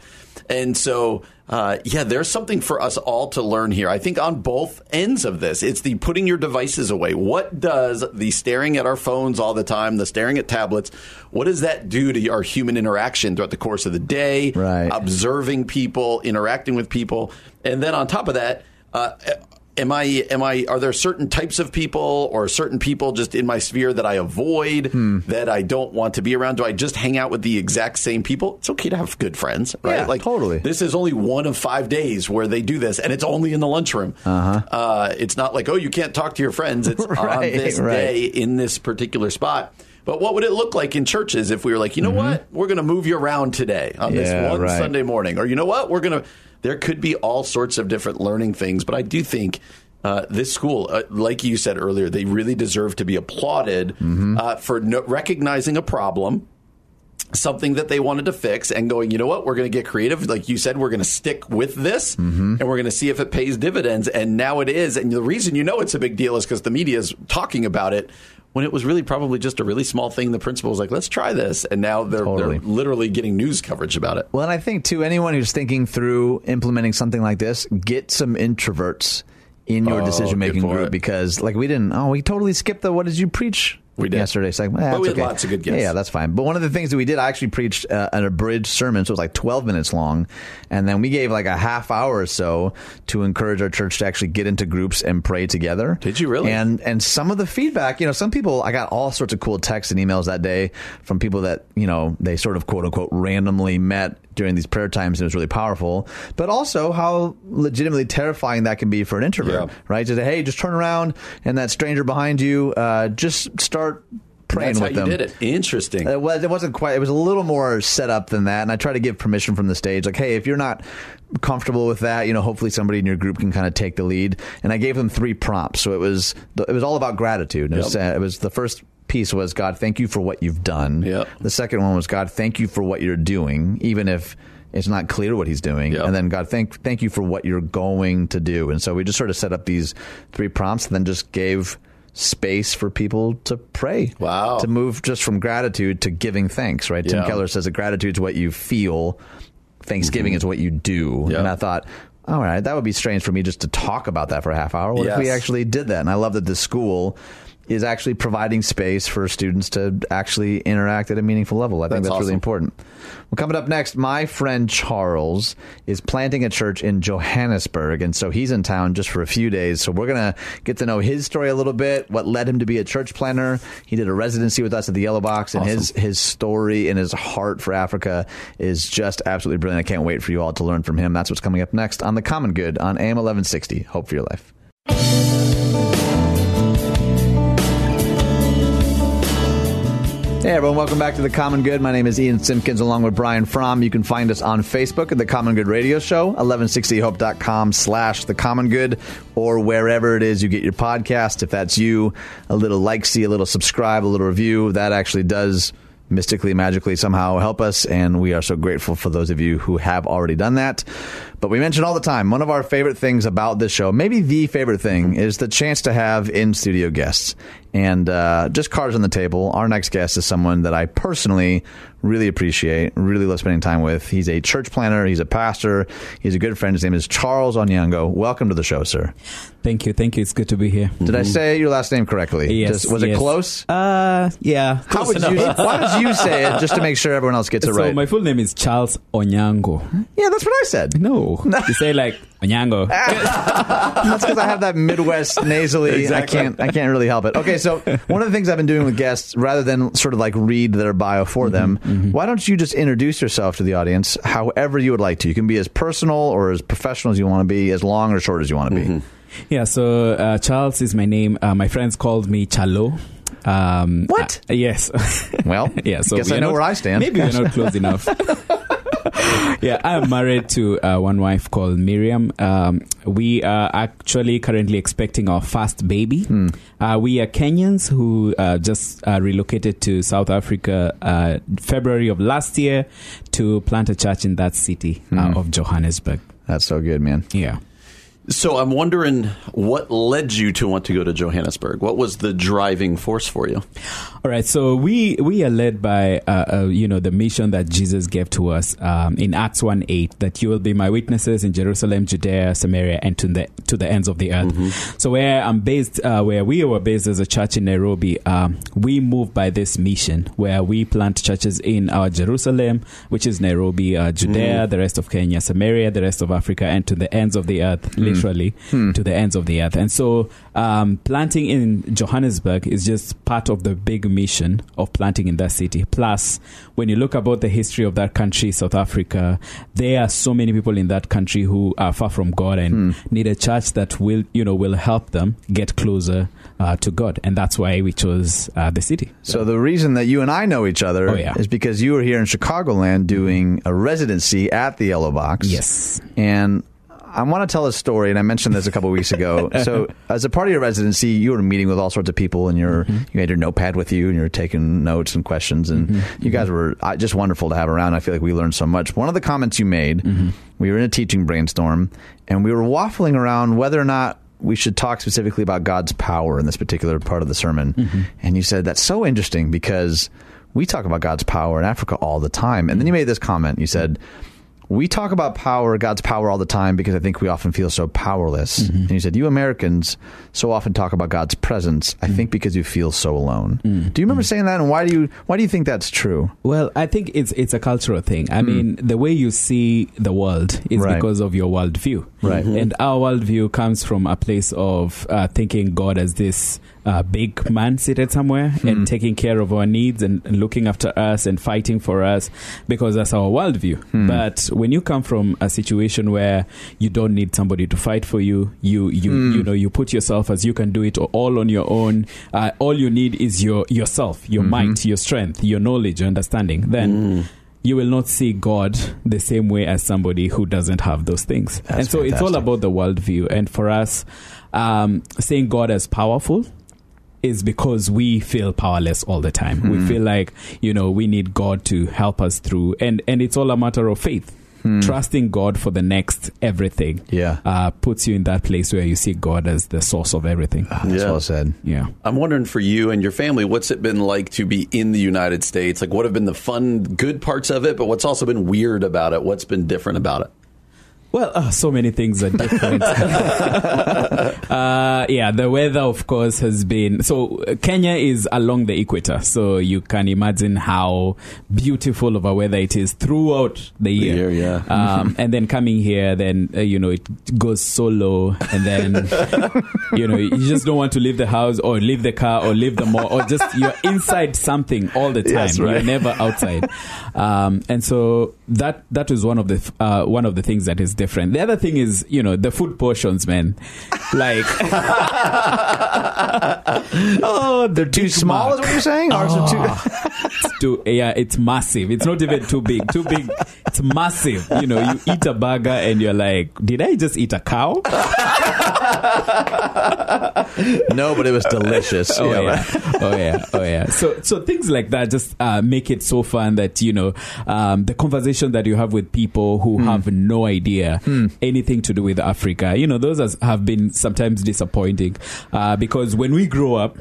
And so, uh, yeah, there's something for us all to learn here. I think on both ends of this, it's the putting your devices away. What does the staring at our phones all the time, the staring at tablets, what does that do to our human interaction throughout the course of the day? Right. Observing people, interacting with people, and then on top of that. Uh, am I am I are there certain types of people or certain people just in my sphere that I avoid Hmm. that I don't want to be around? Do I just hang out with the exact same people? It's okay to have good friends, right? Yeah, totally. This is only one of five days where they do this, and it's only in the lunchroom. Uh-huh. it's not like oh you can't talk to your friends. It's on this right. day in this particular spot. But what would it look like in churches if we were like, you know what, we're going to move you around today on this Mm-hmm. One right. Sunday morning, or you know what, we're going to. There could be all sorts of different learning things, but I do think uh, this school, uh, like you said earlier, they really deserve to be applauded Mm-hmm. uh, for no- recognizing a problem something that they wanted to fix and going, you know what, we're going to get creative. Like you said, we're going to stick with this Mm-hmm. and we're going to see if it pays dividends. And now it is. And the reason you know it's a big deal is because the media is talking about it when it was really probably just a really small thing. The principal was like, let's try this. And now they're, Totally. they're literally getting news coverage about it. Well, and I think too, anyone who's thinking through implementing something like this, get some introverts in your Oh, decision making group point. because, like, we didn't. Oh, we totally skipped the. What did you preach? We did. yesterday. It's like, eh, But we had okay. lots of good Yeah, guests. Yeah, that's fine. But one of the things that we did, I actually preached uh, an abridged sermon, so it was like 12 minutes long, and then we gave like a half hour or so to encourage our church to actually get into groups and pray together. Did you really? And and some of the feedback, you know, some people, I got all sorts of cool texts and emails that day from people that you know they sort of quote unquote randomly met during these prayer times and it was really powerful, but also how legitimately terrifying that can be for an introvert, Yeah. right? To say, hey, just turn around and that stranger behind you, uh, just start praying That's how with you did it. Interesting. It was. It wasn't quite. It was a little more set up than that. And I try to give permission from the stage, like, hey, if you're not comfortable with that, you know, hopefully somebody in your group can kind of take the lead. And I gave them three prompts, so it was it was all about gratitude. It, was, uh, it was the first piece was God, thank you for what you've done. Yep. The second one was God, thank you for what you're doing, even if. It's not clear what he's doing, Yep. and then God, thank thank you for what you're going to do. And so we just sort of set up these three prompts, and then just gave space for people to pray. Wow. To move just from gratitude to giving thanks, right? Tim Keller says that gratitude is what you feel, Thanksgiving is what you do. Mm-hmm. Yep. And I thought, all right, that would be strange for me just to talk about that for a half hour. What if we actually did that? And I love that the school is actually providing space for students to actually interact at a meaningful level. I think That's that's, really important. Well, coming up next, my friend Charles is planting a church in Johannesburg, and so he's in town just for a few days. So we're gonna get to know his story a little bit, what led him to be a church planter. He did a residency with us at the Yellow Box, and his his story and his heart for Africa is just absolutely brilliant. I can't wait for you all to learn from him. That's what's coming up next on the Common Good on AM eleven sixty. Hope for your life. Hey everyone, welcome back to The Common Good. My name is Ian Simpkins along with Brian Fromm. You can find us on Facebook at The Common Good Radio Show, 1160hope.com slash The Common Good, or wherever it is you get your podcast. If that's you, a little like, see, a little subscribe, a little review, that actually does mystically, magically somehow help us, and we are so grateful for those of you who have already done that. But we mention all the time, one of our favorite things about this show, maybe the favorite thing, is the chance to have in studio guests. And uh, just cards on the table. Our next guest is someone that I personally really appreciate, really love spending time with. He's a church planter, he's a pastor, he's a good friend. His name is Charles Onyango. Welcome to the show, sir. Thank you, thank you. It's good to be here. Did I say your last name correctly? Yes. Just- was it close? Uh, yeah. How close would you? Why don't you say it just to make sure everyone else gets it So right? my full name is Charles Onyango. yeah, that's what I said. No, you say like Onyango. That's because I have that Midwest nasally. Exactly. I can't. I can't really help it. Okay, so one of the things I've been doing with guests, rather than sort of like read their bio for them, why don't you just introduce yourself to the audience, however you would like to? You can be as personal or as professional as you want to be, as long or short as you want to be. yeah. So uh, Charles is my name. Uh, my friends called me Chalo. Um, What? uh, yes. Well, yeah. So guess we I know not- where I stand. Maybe we're not close enough. yeah, I'm married to uh, one wife called Miriam. Um, we are actually currently expecting our first baby. Hmm. Uh, we are Kenyans who uh, just uh, relocated to South Africa uh, February of last year to plant a church in that city uh, Hmm. of Johannesburg. That's so good, man. Yeah. So I'm wondering what led you to want to go to Johannesburg? What was the driving force for you? All right, so we we are led by uh, uh, you know the mission that Jesus gave to us um, in Acts one eight that you will be my witnesses in Jerusalem, Judea, Samaria, and to the to the ends of the earth. So where I'm based, uh, where we were based as a church in Nairobi, um, we move by this mission where we plant churches in our Jerusalem, which is Nairobi, uh, Judea, the rest of Kenya, Samaria, the rest of Africa, and to the ends of the earth, literally to the ends of the earth. And so um, planting in Johannesburg is just part of the big mission of planting in that city. Plus, when you look about the history of that country, South Africa, there are so many people in that country who are far from God and need a church that will, you know, will help them get closer uh, to God. And that's why we chose uh, the city. So the reason that you and I know each other Oh, yeah. is because you were here in Chicagoland doing a residency at the Yellow Box. Yes. And I want to tell a story, and I mentioned this a couple weeks ago. So, as a part of your residency, you were meeting with all sorts of people, and you're mm-hmm. you had your notepad with you, and you were taking notes and questions, and mm-hmm. you guys mm-hmm. were uh, just wonderful to have around. I feel like we learned so much. One of the comments you made, we were in a teaching brainstorm, and we were waffling around whether or not we should talk specifically about God's power in this particular part of the sermon. And you said that's so interesting because we talk about God's power in Africa all the time. And then you made this comment. You said we talk about power, God's power, all the time because I think we often feel so powerless. Mm-hmm. And you said, you Americans so often talk about God's presence. I Mm. think because you feel so alone. Do you remember saying that? And why do you why do you think that's true? Well, I think it's it's a cultural thing. I mean, the way you see the world is. Right. because of your worldview, Right. And our worldview comes from a place of uh, thinking God as this uh, big man seated somewhere Hmm. and taking care of our needs and, and looking after us and fighting for us because that's our worldview. Hmm. But when you come from a situation where you don't need somebody to fight for you, you you Hmm. you know you put yourself as you can do it all on your own. Uh, all you need is your yourself, your Mm-hmm. might, your strength, your knowledge, your understanding. Then you will not see God the same way as somebody who doesn't have those things. That's and so it's all about the worldview. And for us, um, saying God as powerful is because we feel powerless all the time. Hmm. We feel like, you know, we need God to help us through. And, and it's all a matter of faith. Trusting God for the next everything Hmm. Yeah. uh, puts you in that place where you see God as the source of everything. That's Yeah. well said. Yeah. I'm wondering for you and your family, what's it been like to be in the United States? Like, what have been the fun, good parts of it, but what's also been weird about it? What's been different about it? Well, uh, so many things are different. uh, yeah, the weather, of course, has been. So, uh, Kenya is along the equator. So, you can imagine how beautiful of a weather it is throughout the year. year, yeah. Um, and then coming here, then, uh, you know, it goes so low. And then, you know, you just don't want to leave the house or leave the car or leave the mall or just you're inside something all the time. Yes, right. You're never outside. Um, and so that that is one of the uh, one of the things that is different. The other thing is, you know, the food portions, man. Like, oh, they're Too small is what you're saying? Ours are too oh. it's too, yeah, it's massive. It's not even too big. Too big. It's massive. You know, you eat a burger and you're like, did I just eat a cow? No, but it was delicious. Oh Yeah, yeah, oh yeah, oh yeah. So so things like that just uh, make it so fun that you know um, the conversation that you have with people who have no idea anything to do with Africa. You know, those has, have been sometimes disappointing uh, because when we grow up.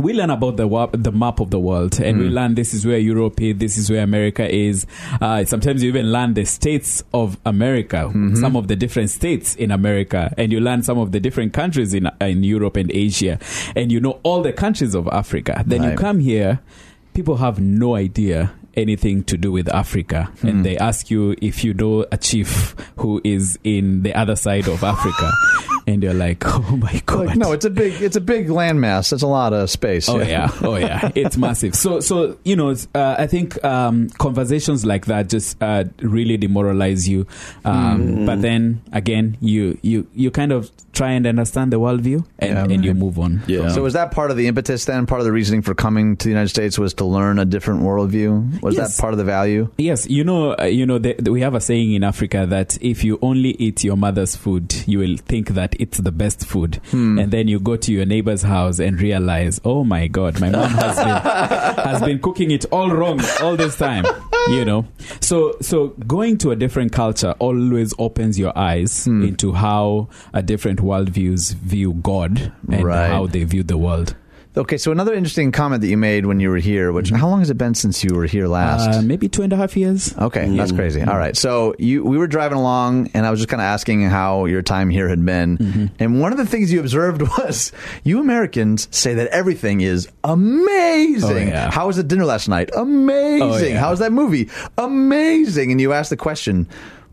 We learn about the wa- the map of the world, and we hmm. learn this is where Europe is, this is where America is. Uh, sometimes you even learn the states of America, mm-hmm. some of the different states in America, and you learn some of the different countries in uh, in Europe and Asia, and you know all the countries of Africa. Then you come here, people have no idea anything to do with Africa, and hmm. they ask you if you know a chief who is in the other side of Africa, and you're like, oh my god, Like, no, it's a big it's a big landmass. That's a lot of space. Oh yeah, oh yeah, it's massive. So so you know, it's, uh, I think um, conversations like that just uh, really demoralize you. Um, But then again, you you you kind of try and understand the worldview, and, Yeah. and you move on. Yeah. So was that part of the impetus then? Part of the reasoning for coming to the United States was to learn a different worldview? Was Yes. that part of the value? Yes, you know, uh, you know, the, the- we have a saying in Africa that if you only eat your mother's food, you will think that it's the best food, hmm. and then you go to your neighbor's house and realize, oh my god, my mom has been has been cooking it all wrong all this time. You know, so so going to a different culture always opens your eyes hmm. into how a different worldviews view God and Right. how they view the world. Okay, so another interesting comment that you made when you were here, which how long has it been since you were here last? Uh, maybe two and a half years. Okay, that's crazy. All right, so you we were driving along, and I was just kind of asking how your time here had been, and one of the things you observed was you Americans say that everything is amazing. Oh, yeah. How was the dinner last night? Amazing. Oh, yeah. How was that movie? Amazing. And you asked the question,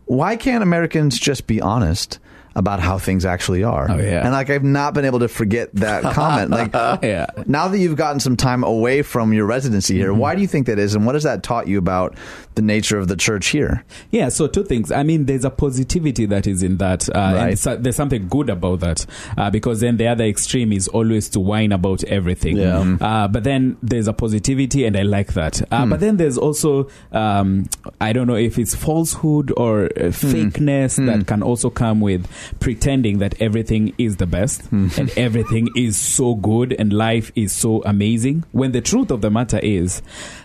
why can't Americans just be honest? About how things actually are, Oh, yeah. and like I've not been able to forget that comment. Like, Yeah. now that you've gotten some time away from your residency here, Mm-hmm. why do you think that is, and what has that taught you about the nature of the church here? Yeah, so two things. I mean, there's a positivity that is in that, uh, Right. so- there's something good about that, uh, because then the other extreme is always to whine about everything. Yeah. Mhm. Uh, but then there's a positivity, and I like that. Uh, Hmm. But then there's also, um, I don't know if it's falsehood or uh, Hmm. fakeness that can also come with pretending that everything is the best Hmm. and everything is so good and life is so amazing. When the truth of the matter is,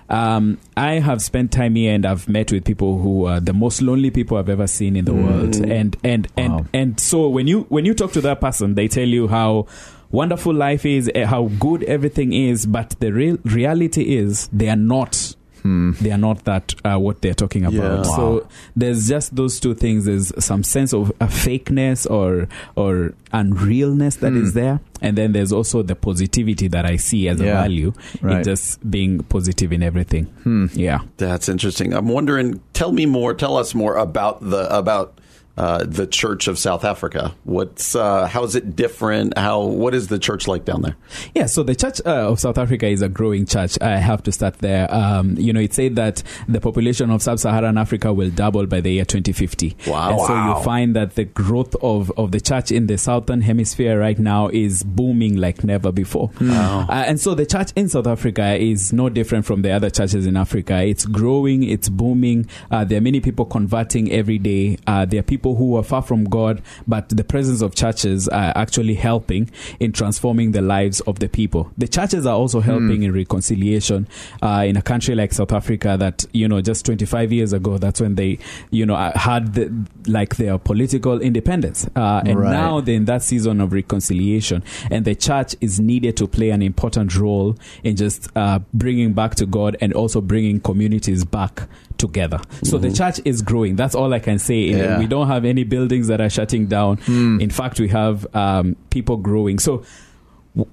um, I have spent time here and I've met with people who are the most lonely people I've ever seen in the world. And and and Wow. and so when you when you talk to that person, they tell you how wonderful life is, eh, how good everything is, but the real reality is they are not they are not that uh, what they're talking about. Yeah. So there's just those two things. There's some sense of a fakeness or or unrealness that is hmm. there, and then there's also the positivity that I see as Yeah. a value Right. in just being positive in everything. Hmm. Yeah. That's interesting. I'm wondering. Tell me more. Tell us more about the about uh, the Church of South Africa. What's uh, how is it different? How what is the church like down there? Yeah, so the Church uh, of South Africa is a growing church. I have to start there. Um, you know, it said that the population of sub-Saharan Africa will double by the year 2050. Wow. And so Wow. you find that the growth of, of the church in the southern hemisphere right now is booming like never before. Uh, and so the church in South Africa is no different from the other churches in Africa. It's growing, it's booming. Uh, there are many people converting every day. Uh, there are people who are far from God, but the presence of churches are actually helping in transforming the lives of the people. The churches are also helping in reconciliation uh, in a country like South Africa that, you know, just 25 years ago, that's when they, you know, uh, had the, like their political independence. Uh, and Right. now they're in that season of reconciliation. And the church is needed to play an important role in just uh, bringing back to God and also bringing communities back together. So the church is growing. That's all I can say. Yeah. We don't have any buildings that are shutting down. In fact, we have um, people growing. So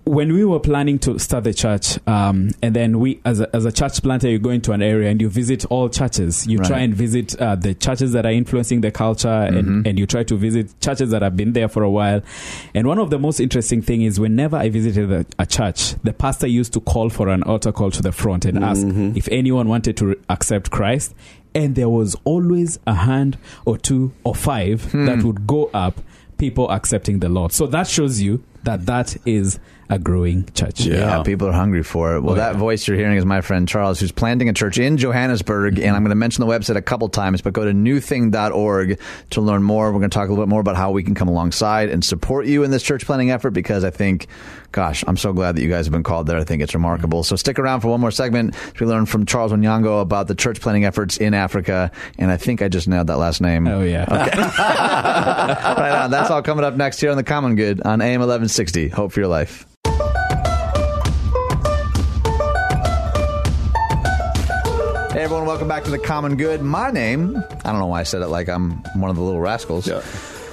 when we were planning to start the church, um, and then we, as a, as a church planter, you go into an area and you visit all churches. You try and visit uh, the churches that are influencing the culture, and, and you try to visit churches that have been there for a while. And one of the most interesting thing is whenever I visited a, a church, the pastor used to call for an altar call to the front and ask if anyone wanted to re- accept Christ. And there was always a hand or two or five that would go up people accepting the Lord. So that shows you that that is a growing church. Yeah. Yeah. people are hungry for it. Well, Oh, that yeah. voice you're hearing is my friend Charles, who's planting a church in Johannesburg. And I'm going to mention the website a couple times, but go to newthing.org to learn more. We're going to talk a little bit more about how we can come alongside and support you in this church planting effort because I think, gosh, I'm so glad that you guys have been called there. I think it's remarkable. So stick around for one more segment. We learn from Charles Onyango about the church planting efforts in Africa. And I think I just nailed that last name. Oh, yeah. right on. That's all coming up next here on The Common Good on AM 1160. Hope for your life. Hey everyone, welcome back to The Common Good. My name, I don't know why I said it like I'm one of the little rascals. Yeah.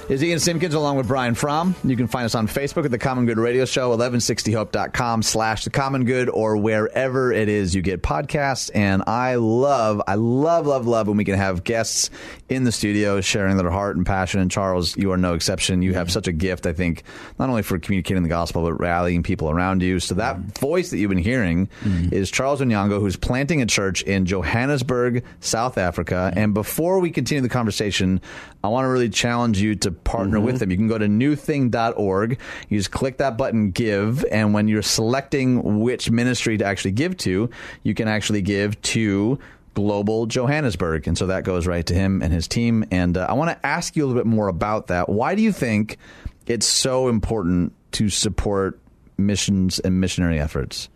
Is Ian Simpkins along with Brian Fromm. You can find us on Facebook at The Common Good Radio Show, 1160hope.com slash The Common Good, or wherever it is you get podcasts. And I love, I love, love, love when we can have guests in the studio sharing their heart and passion. And Charles, you are no exception. You have such a gift, I think, not only for communicating the gospel, but rallying people around you. So that mm-hmm. voice that you've been hearing mm-hmm. is Charles Onyango, who's planting a church in Johannesburg, South Africa. Mm-hmm. And before we continue the conversation, I want to really challenge you to partner with them. You can go to newthing.org. You just click that button, give. And when you're selecting which ministry to actually give to, you can actually give to Global Johannesburg. And so that goes right to him and his team. And uh, I want to ask you a little bit more about that. Why do you think it's so important to support missions and missionary efforts?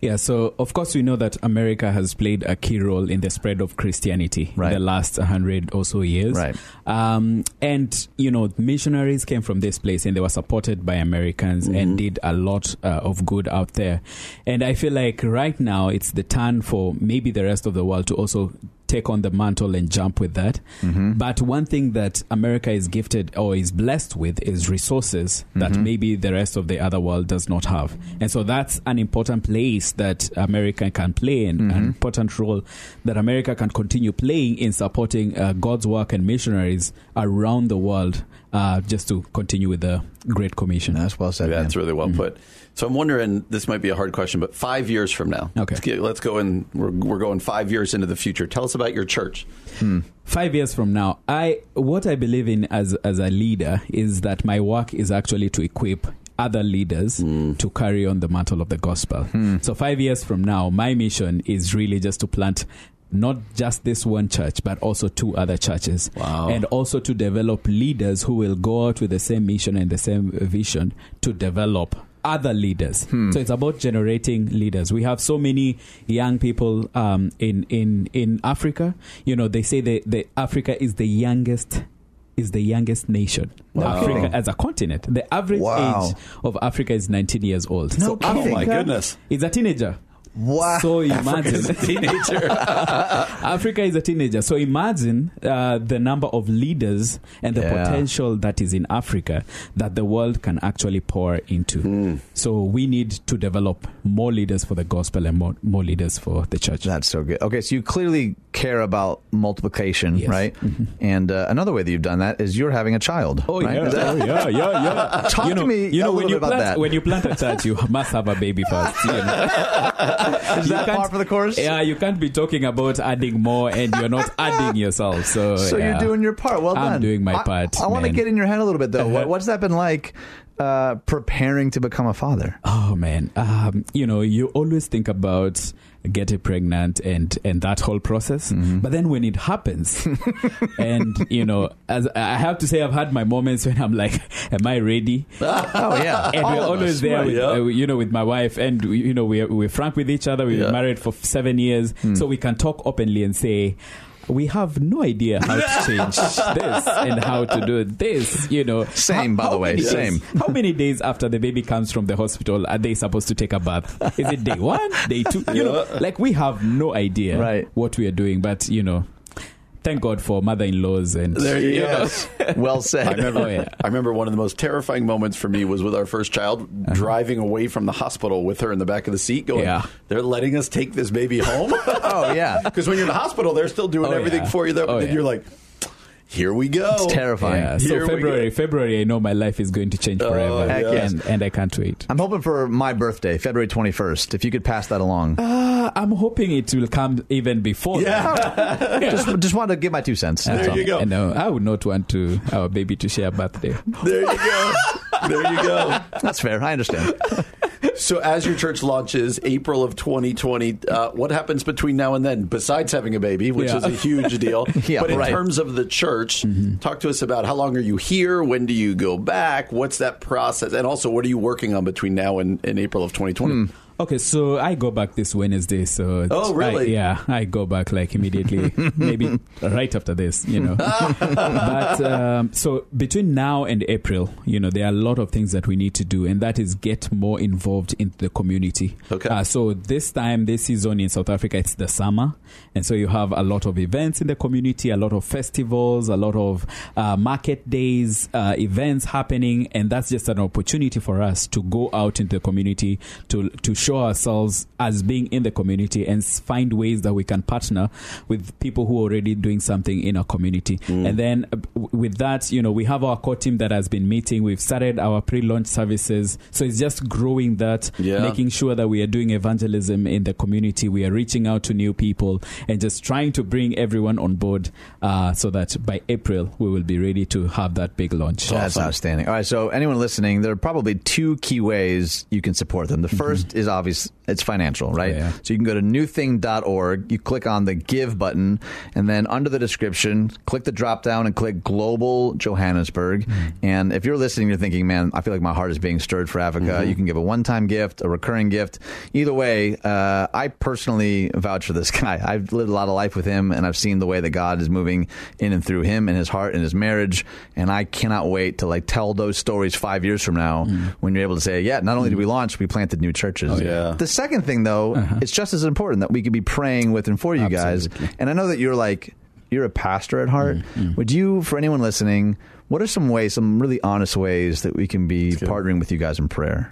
Yeah, so of course we know that America has played a key role in the spread of Christianity Right. in the last hundred or so years. Right. Um, and you know, missionaries came from this place and they were supported by Americans and did a lot uh, of good out there. And I feel like right now it's the turn for maybe the rest of the world to also take on the mantle and jump with that. But one thing that America is gifted or is blessed with is resources that maybe the rest of the other world does not have. And so that's an important place that America can play and an important role that America can continue playing in supporting uh, God's work and missionaries around the world uh, just to continue with the Great Commission. That's well said. Yeah, that's really well put. So I'm wondering, this might be a hard question, but five years from now, Okay. let's, get, let's go and We're, we're going five years into the future. Tell us about your church. Hmm. five years from now i what i believe in as as a leader is that my work is actually to equip other leaders hmm. to carry on the mantle of the gospel hmm. so five years from now my mission is really just to plant not just this one church, but also two other churches. Wow. And also to develop leaders who will go out with the same mission and the same vision to develop other leaders. So it's about generating leaders. We have so many young people um, in in in Africa. You know, they say that the Africa is the youngest is the youngest nation. Wow. Africa as a continent. The average Wow. age of Africa is 19 years old. No so kidding. Africa Oh, my goodness. is a teenager. Wow. So imagine Africa's a teenager. Africa is a teenager. So imagine uh, the number of leaders and the Yeah. potential that is in Africa that the world can actually pour into. Hmm. So we need to develop more leaders for the gospel and more, more leaders for the church. That's so good. Okay, so you clearly care about multiplication, Yes. right? And uh, another way that you've done that is you're having a child. Oh right? yeah, Is that- oh, yeah, yeah, yeah. Talk you know, to me You know when you plant that. when you plant a church, you must have a baby first. You know? Is that can't- par for the course? Yeah, you can't be talking about adding more and you're not adding yourself. So, So yeah. you're doing your part. Well done. I'm done. doing my I- part, I, want to get in your head a little bit though. Uh-huh. What, what's that been like uh, preparing to become a father? Oh man, um, you know, you always think about getting pregnant and and that whole process, Mm-hmm. but then when it happens, and you know, as I have to say, I've had my moments when I'm like, "Am I ready?" Oh yeah, and All we're always us. there, with, yeah. uh, you know, with my wife, and you know, we're we're frank with each other. We've Yeah. been married for seven years, Hmm. so we can talk openly and say. We have no idea how to change this and how to do this. You know, Same, by the way, many same. days- how many days after the baby comes from the hospital are they supposed to take a bath? Is it day one, day two? You know, like we have no idea Right. what we are doing, but you know, thank God for mother-in-laws and There you go. Yes. well said. I remember, Oh, yeah. I remember one of the most terrifying moments for me was with our first child, uh-huh. driving away from the hospital with her in the back of the seat, going, Yeah. "They're letting us take this baby home." Oh yeah, Because when you're in the hospital, they're still doing Oh, everything yeah. for you. There, Oh, but then yeah. you're like, "Here we go." it's terrifying. Yeah, so February. February, I know my life is going to change forever, Heck yes. and, and I can't wait. I'm hoping for my birthday, February 21st. If you could pass that along, Uh, I'm hoping it will come even before. that. just just wanted to give my two cents. That's There all. you go. I know. I would not want to our baby to share a birthday. There you go. there you go. That's fair. I understand. So, as your church launches April of 2020, uh, what happens between now and then besides having a baby, which Yeah. is a huge deal? Yeah, but in right. terms of the church, talk to us about how long are you here? When do you go back? What's that process? And also, what are you working on between now and, and April of 2020? Okay, so I go back this Wednesday. So Oh, really? I- yeah, I go back like immediately, maybe right after this, you know. but um, so between now and April, you know, there are a lot of things that we need to do, and that is get more involved in the community. Okay. Uh, so this time, this season in South Africa, it's the summer, and so you have a lot of events in the community, a lot of festivals, a lot of uh, market days, uh, events happening, and that's just an opportunity for us to go out into the community to to show ourselves as being in the community and find ways that we can partner with people who are already doing something in our community. And then uh, with that, you know, we have our core team that has been meeting. We've started our pre-launch services, so it's just growing that, Yeah. making sure that we are doing evangelism in the community. We are reaching out to new people and just trying to bring everyone on board uh, so that by April we will be ready to have that big launch. That's outstanding. All right, so anyone listening, there are probably two key ways you can support them. The 1st is obvious, it's financial, right? Yeah. So you can go to newthing.org, you click on the give button, and then under the description, click the drop down and click Global Johannesburg. Hmm. And if you're listening, you're thinking, man, I feel like my heart is being stirred for Africa. Mm-hmm. You can give a one time gift, a recurring gift. Either way, uh, I personally vouch for this guy. I've lived a lot of life with him, and I've seen the way that God is moving in and through him and his heart and his marriage. And I cannot wait to like tell those stories five years from now hmm. when you're able to say, yeah, not only did we launch, we planted new churches. Yeah. The second thing, though, it's just as important that we could be praying with and for you guys. And I know that you're like, you're a pastor at heart. Would you, for anyone listening, what are some ways, some really honest ways that we can be partnering with you guys in prayer?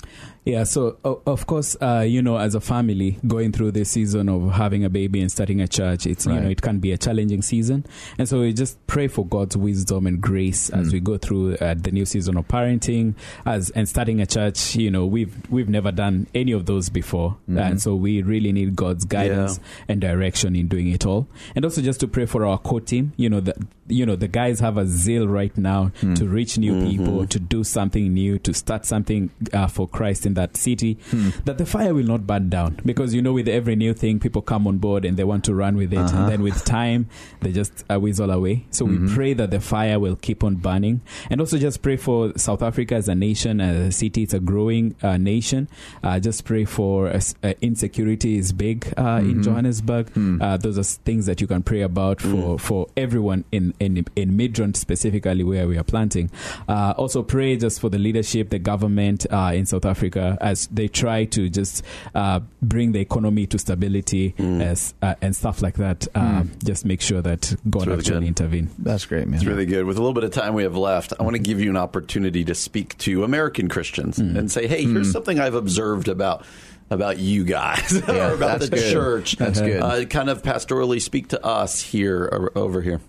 Yeah, so of course, uh, you know, as a family going through this season of having a baby and starting a church, it's you know it can be a challenging season, and so we just pray for God's wisdom and grace as we go through uh, the new season of parenting, as and starting a church. You know, we've we've never done any of those before, and so we really need God's guidance and direction in doing it all, and also just to pray for our core team. You know that you know the guys have a zeal right now to reach new people, to do something new, to start something uh, for Christ in that city. That the fire will not burn down because you know with every new thing, people come on board and they want to run with it, and then with time they just uh, whizzle away. So we pray that the fire will keep on burning, and also just pray for South Africa as a nation, as a city. It's a growing uh, nation. Uh, just pray for uh, uh, insecurity is big uh, in Johannesburg. Uh, those are things that you can pray about for for everyone in in in Midrand specifically where we we are planting. Uh, also, pray just for the leadership, the government uh, in South Africa as they try to just uh, bring the economy to stability Mm. as, uh, and stuff like that. Uh, Just make sure that God really actually good. intervene. That's great, man. It's really good. With a little bit of time we have left, I want to give you an opportunity to speak to American Christians and say, "Hey, here's something I've observed about." About you guys, Yeah, or about the good. church. That's good. Uh, kind of pastorally speak to us here or over here.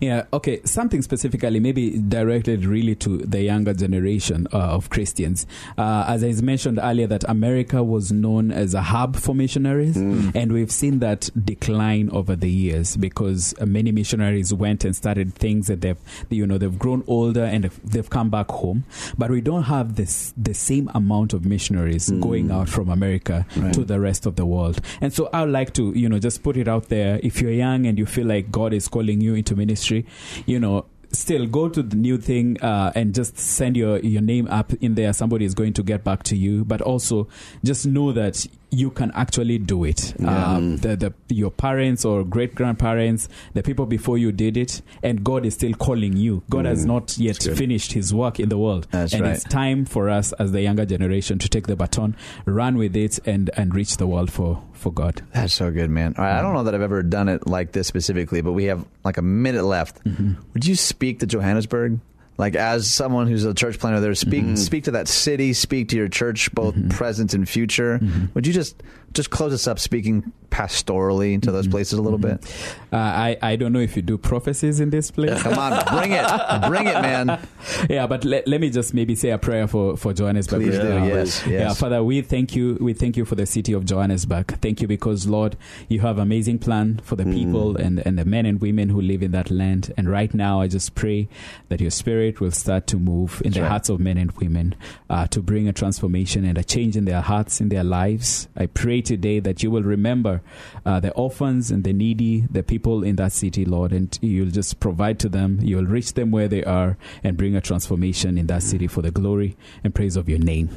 Yeah, okay. Something specifically, maybe directed really to the younger generation uh, of Christians. Uh, as I mentioned earlier, that America was known as a hub for missionaries, and we've seen that decline over the years because uh, many missionaries went and started things that they've, you know, they've grown older and they've- come back home. But we don't have this the same amount of missionaries going out from America to the rest of the world. And so I would like to, you know, just put it out there. If you're young and you feel like God is calling you into ministry, you know, still go to the new thing uh, and just send your your name up in there. Somebody is going to get back to you, but also just know that you can actually do it. Um, mm. the, the your parents or great grandparents, the people before you did it, and God is still calling you. God has mm. not yet finished His work in the world, That's and right. it's time for us as the younger generation to take the baton, run with it, and and reach the world for for God. That's so good, man. I don't mm. know that I've ever done it like this specifically, but we have like a minute left. Mm-hmm. Would you speak to Johannesburg? Like as someone who's a church planter there, speak mm-hmm. speak to that city, speak to your church, both mm-hmm. present and future. Mm-hmm. Would you just just close us up speaking pastorally to those places a little bit? Uh, I I don't know if you do prophecies in this place. Come on, bring it, bring it, man. yeah, but let, let me just maybe say a prayer for for Johannesburg. Please do, now. yes, Yeah. Father, we thank you. We thank you for the city of Johannesburg. Thank you because Lord, you have amazing plan for the people and and the men and women who live in that land. And right now, I just pray that your Spirit will start to move in the right. hearts of men and women uh, to bring a transformation and a change in their hearts, in their lives. I pray today that you will remember uh, the orphans and the needy, the people in that city, Lord, and you'll just provide to them. You'll reach them where they are and bring a transformation in that city for the glory and praise of your name.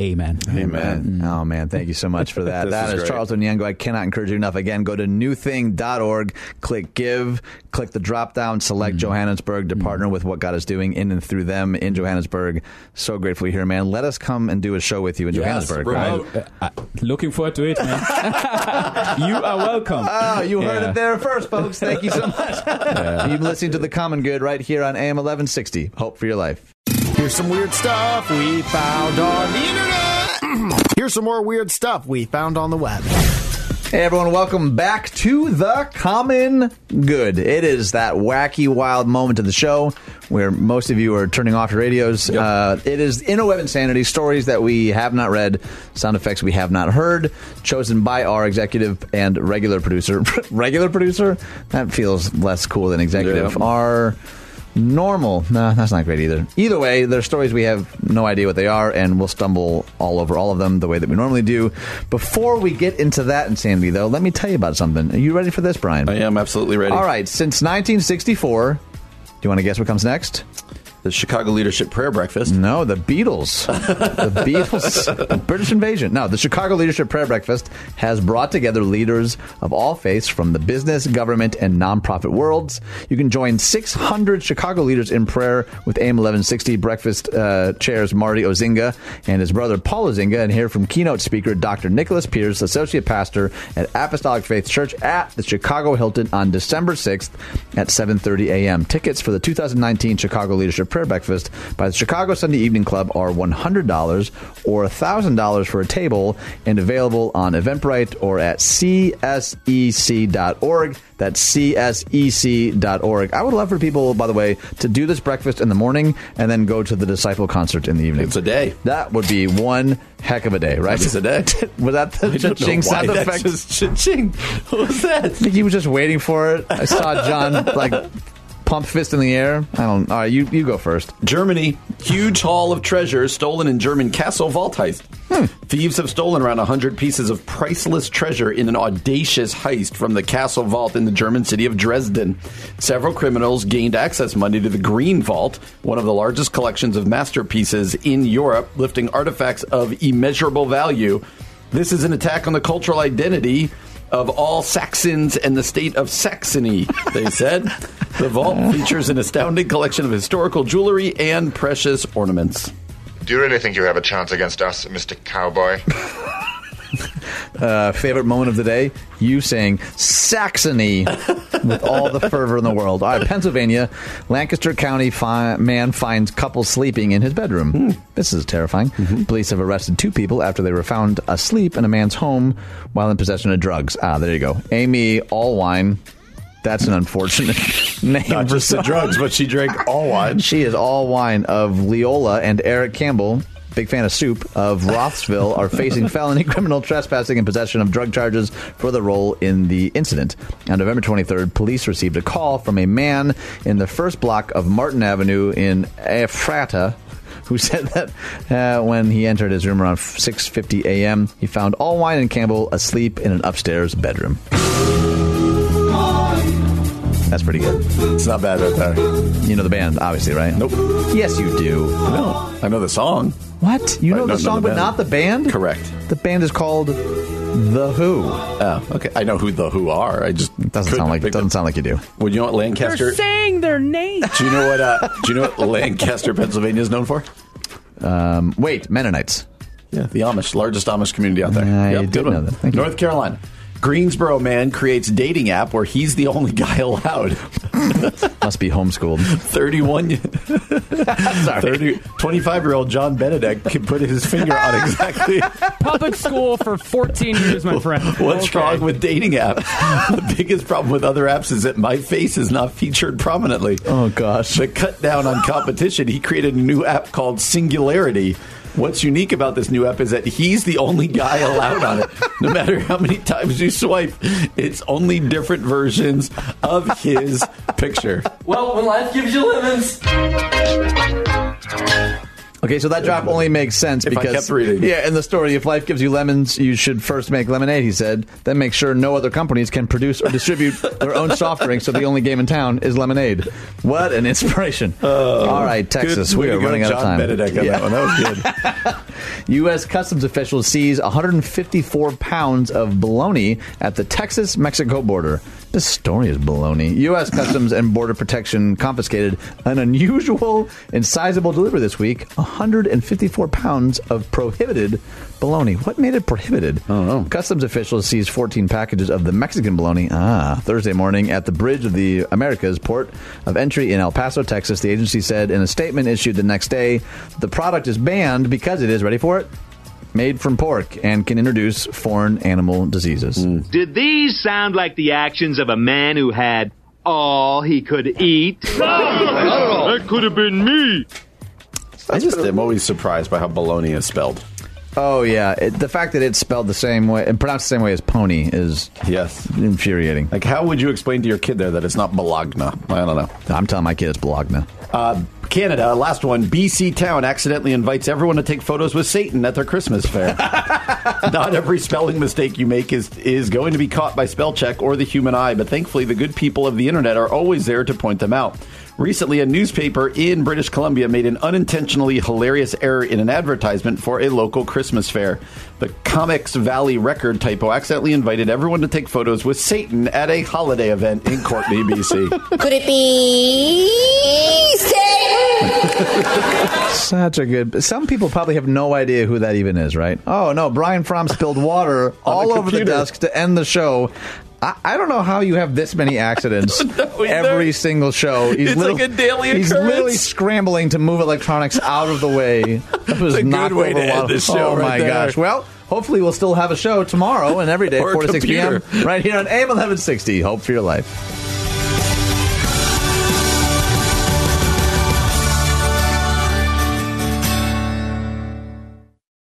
Amen. Amen. Oh man, thank you so much for that. That is is great. Charles Onyango. I cannot encourage you enough. Again, go to newthing.org, click give, click the drop down, select Johannesburg to partner with what God is doing in and through them in Johannesburg. So grateful you're here, man. Let us come and do a show with you in Yes, Johannesburg. remote. right? Uh, looking forward to it, man. you are welcome. Oh, you heard Yeah. it there first, folks. Thank you so much. You've been listening to The Common Good right here on AM 1160. Hope for your life. Here's some weird stuff we found on the internet. Here's some more weird stuff we found on the web. Hey everyone, welcome back to the Common Good. It is that wacky, wild moment of the show where most of you are turning off your radios. Uh, it is interweb insanity, stories that we have not read, sound effects we have not heard, chosen by our executive and regular producer. regular producer? That feels less cool than executive. Our normal. No, that's not great either. Either way, they're stories we have no idea what they are, and we'll stumble all over all of them the way that we normally do. Before we get into that insanity, though, let me tell you about something. Are you ready for this, Brian? I am absolutely ready. All right. Since 1964, do you want to guess what comes next? The Chicago Leadership Prayer Breakfast. No, the Beatles. the Beatles. British invasion. No, the Chicago Leadership Prayer Breakfast has brought together leaders of all faiths from the business, government, and nonprofit worlds. You can join 600 Chicago leaders in prayer with AM 1160 Breakfast uh, chairs Marty Ozinga and his brother Paul Ozinga, and hear from keynote speaker Dr. Nicholas Pearce, associate pastor at Apostolic Faith Church at the Chicago Hilton on December 6th at 7:30 a.m. Tickets for the 2019 Chicago Leadership Prayer Breakfast by the Chicago Sunday Evening Club are $100 or $1,000 for a table and available on Eventbrite or at csec.org. That's csec.org. I would love for people, by the way, to do this breakfast in the morning and then go to the Disciple concert in the evening. It's a day. That would be one heck of a day, right? It's a day. was that the I don't know cha-ching why sound that effect? just cha-ching. What was that? I think he was just waiting for it. I saw John like pump fist in the air. I don't. All right, you you go first. Germany, huge haul of treasures stolen in German castle vault heist. Hmm. Thieves have stolen around 100 pieces of priceless treasure in an audacious heist from the castle vault in the German city of Dresden. Several criminals gained access Monday to the Green Vault, one of the largest collections of masterpieces in Europe, lifting artifacts of immeasurable value. This is an attack on the cultural identity of all Saxons and the state of Saxony, they said. the vault uh. features an astounding collection of historical jewelry and precious ornaments. Do you really think you have a chance against us, Mr. Cowboy? Uh, favorite moment of the day? You saying Saxony with all the fervor in the world. All right, Pennsylvania, Lancaster County fi- man finds couple sleeping in his bedroom. This is terrifying. Police have arrested two people after they were found asleep in a man's home while in possession of drugs. Ah, there you go. Amy Allwine. That's an unfortunate name. Not for just the drugs, but she drank all wine. She is all wine of Leola and Eric Campbell. Big fan of soup of Rothsville are facing felony criminal trespassing and possession of drug charges for the role in the incident. On November 23rd, police received a call from a man in the first block of Martin Avenue in Ephrata who said that uh, when he entered his room around 6:50 a.m., he found Allwine and Campbell asleep in an upstairs bedroom. That's pretty good. It's not bad right there. You know the band, obviously, right? Nope. Yes, you do. No, I know the song. What? You know Right, the no, no, song, the but band. not the band? Correct. The band is called The Who. Oh, okay. I know who the Who are. I just Doesn't couldn't sound like pick doesn't them. sound like you do. Well, you know what Lancaster? They're saying their name. Do you know what? Uh, do you know what Lancaster, Pennsylvania is known for? Um, wait, Mennonites. Yeah, the Amish, largest Amish community out there. I Yep, did good know one. that. Thank you. North Carolina. Greensboro man creates dating app where he's the only guy allowed. Must be homeschooled. 31 30 25 year old John Benedict can put his finger on exactly Public school for 14 years, my friend. what's Okay. wrong with dating apps. The biggest problem with other apps is that my face is not featured prominently. Oh, gosh. To cut down on competition, he created a new app called Singularity. What's unique about this new app is that he's the only guy allowed on it. No matter how many times you swipe, it's only different versions of his picture. Well, when life gives you lemons. Okay, so that drop only makes sense If I because kept reading. yeah, in the story, if life gives you lemons, you should first make lemonade. He said, then make sure no other companies can produce or distribute their own soft drink. So the only game in town is lemonade. What an inspiration! Oh, All right, Texas, we are running out of time. Benedict on Yeah. that one. That was good. U.S. Customs officials seize 154 pounds of bologna at the Texas Mexico border. This story is baloney. U.S. Customs and Border Protection confiscated an unusual and sizable delivery this week 154 pounds of prohibited bologna. What made it prohibited? I don't know. Customs officials seized 14 packages of the Mexican bologna ah, Thursday morning at the bridge of the Americas port of entry in El Paso, Texas. The agency said in a statement issued the next day the product is banned because it is, ready for it? Made from pork and can introduce foreign animal diseases. Did these sound like the actions of a man who had all he could eat? that could have been me. I just am always surprised by how bologna is spelled. Oh yeah, it, the fact that it's spelled the same way and pronounced the same way as pony is Yes. infuriating. Like, how would you explain to your kid there that it's not Bologna? I don't know. I'm telling my kid it's Bologna. Uh, Canada, last one. BC Town accidentally invites everyone to take photos with Satan at their Christmas fair. Not every spelling mistake you make is is going to be caught by spell check or the human eye, but thankfully the good people of the internet are always there to point them out. Recently, a newspaper in British Columbia made an unintentionally hilarious error in an advertisement for a local Christmas fair. The Comox Valley Record typo accidentally invited everyone to take photos with Satan at a holiday event in Courtenay, BC. Could it be Satan? Such a good. Some people probably have no idea who that even is, right? Oh no, Brian Fromm spilled water all over the desk to end the show. I, I don't know how you have this many accidents every single show. He's It's like a daily He's occurrence. literally scrambling to move electronics out of the way. That was a good way to end this show Oh right my there. gosh! Well, hopefully we'll still have a show tomorrow and every day, four to six p.m. right here on AM eleven sixty. Hope for your life.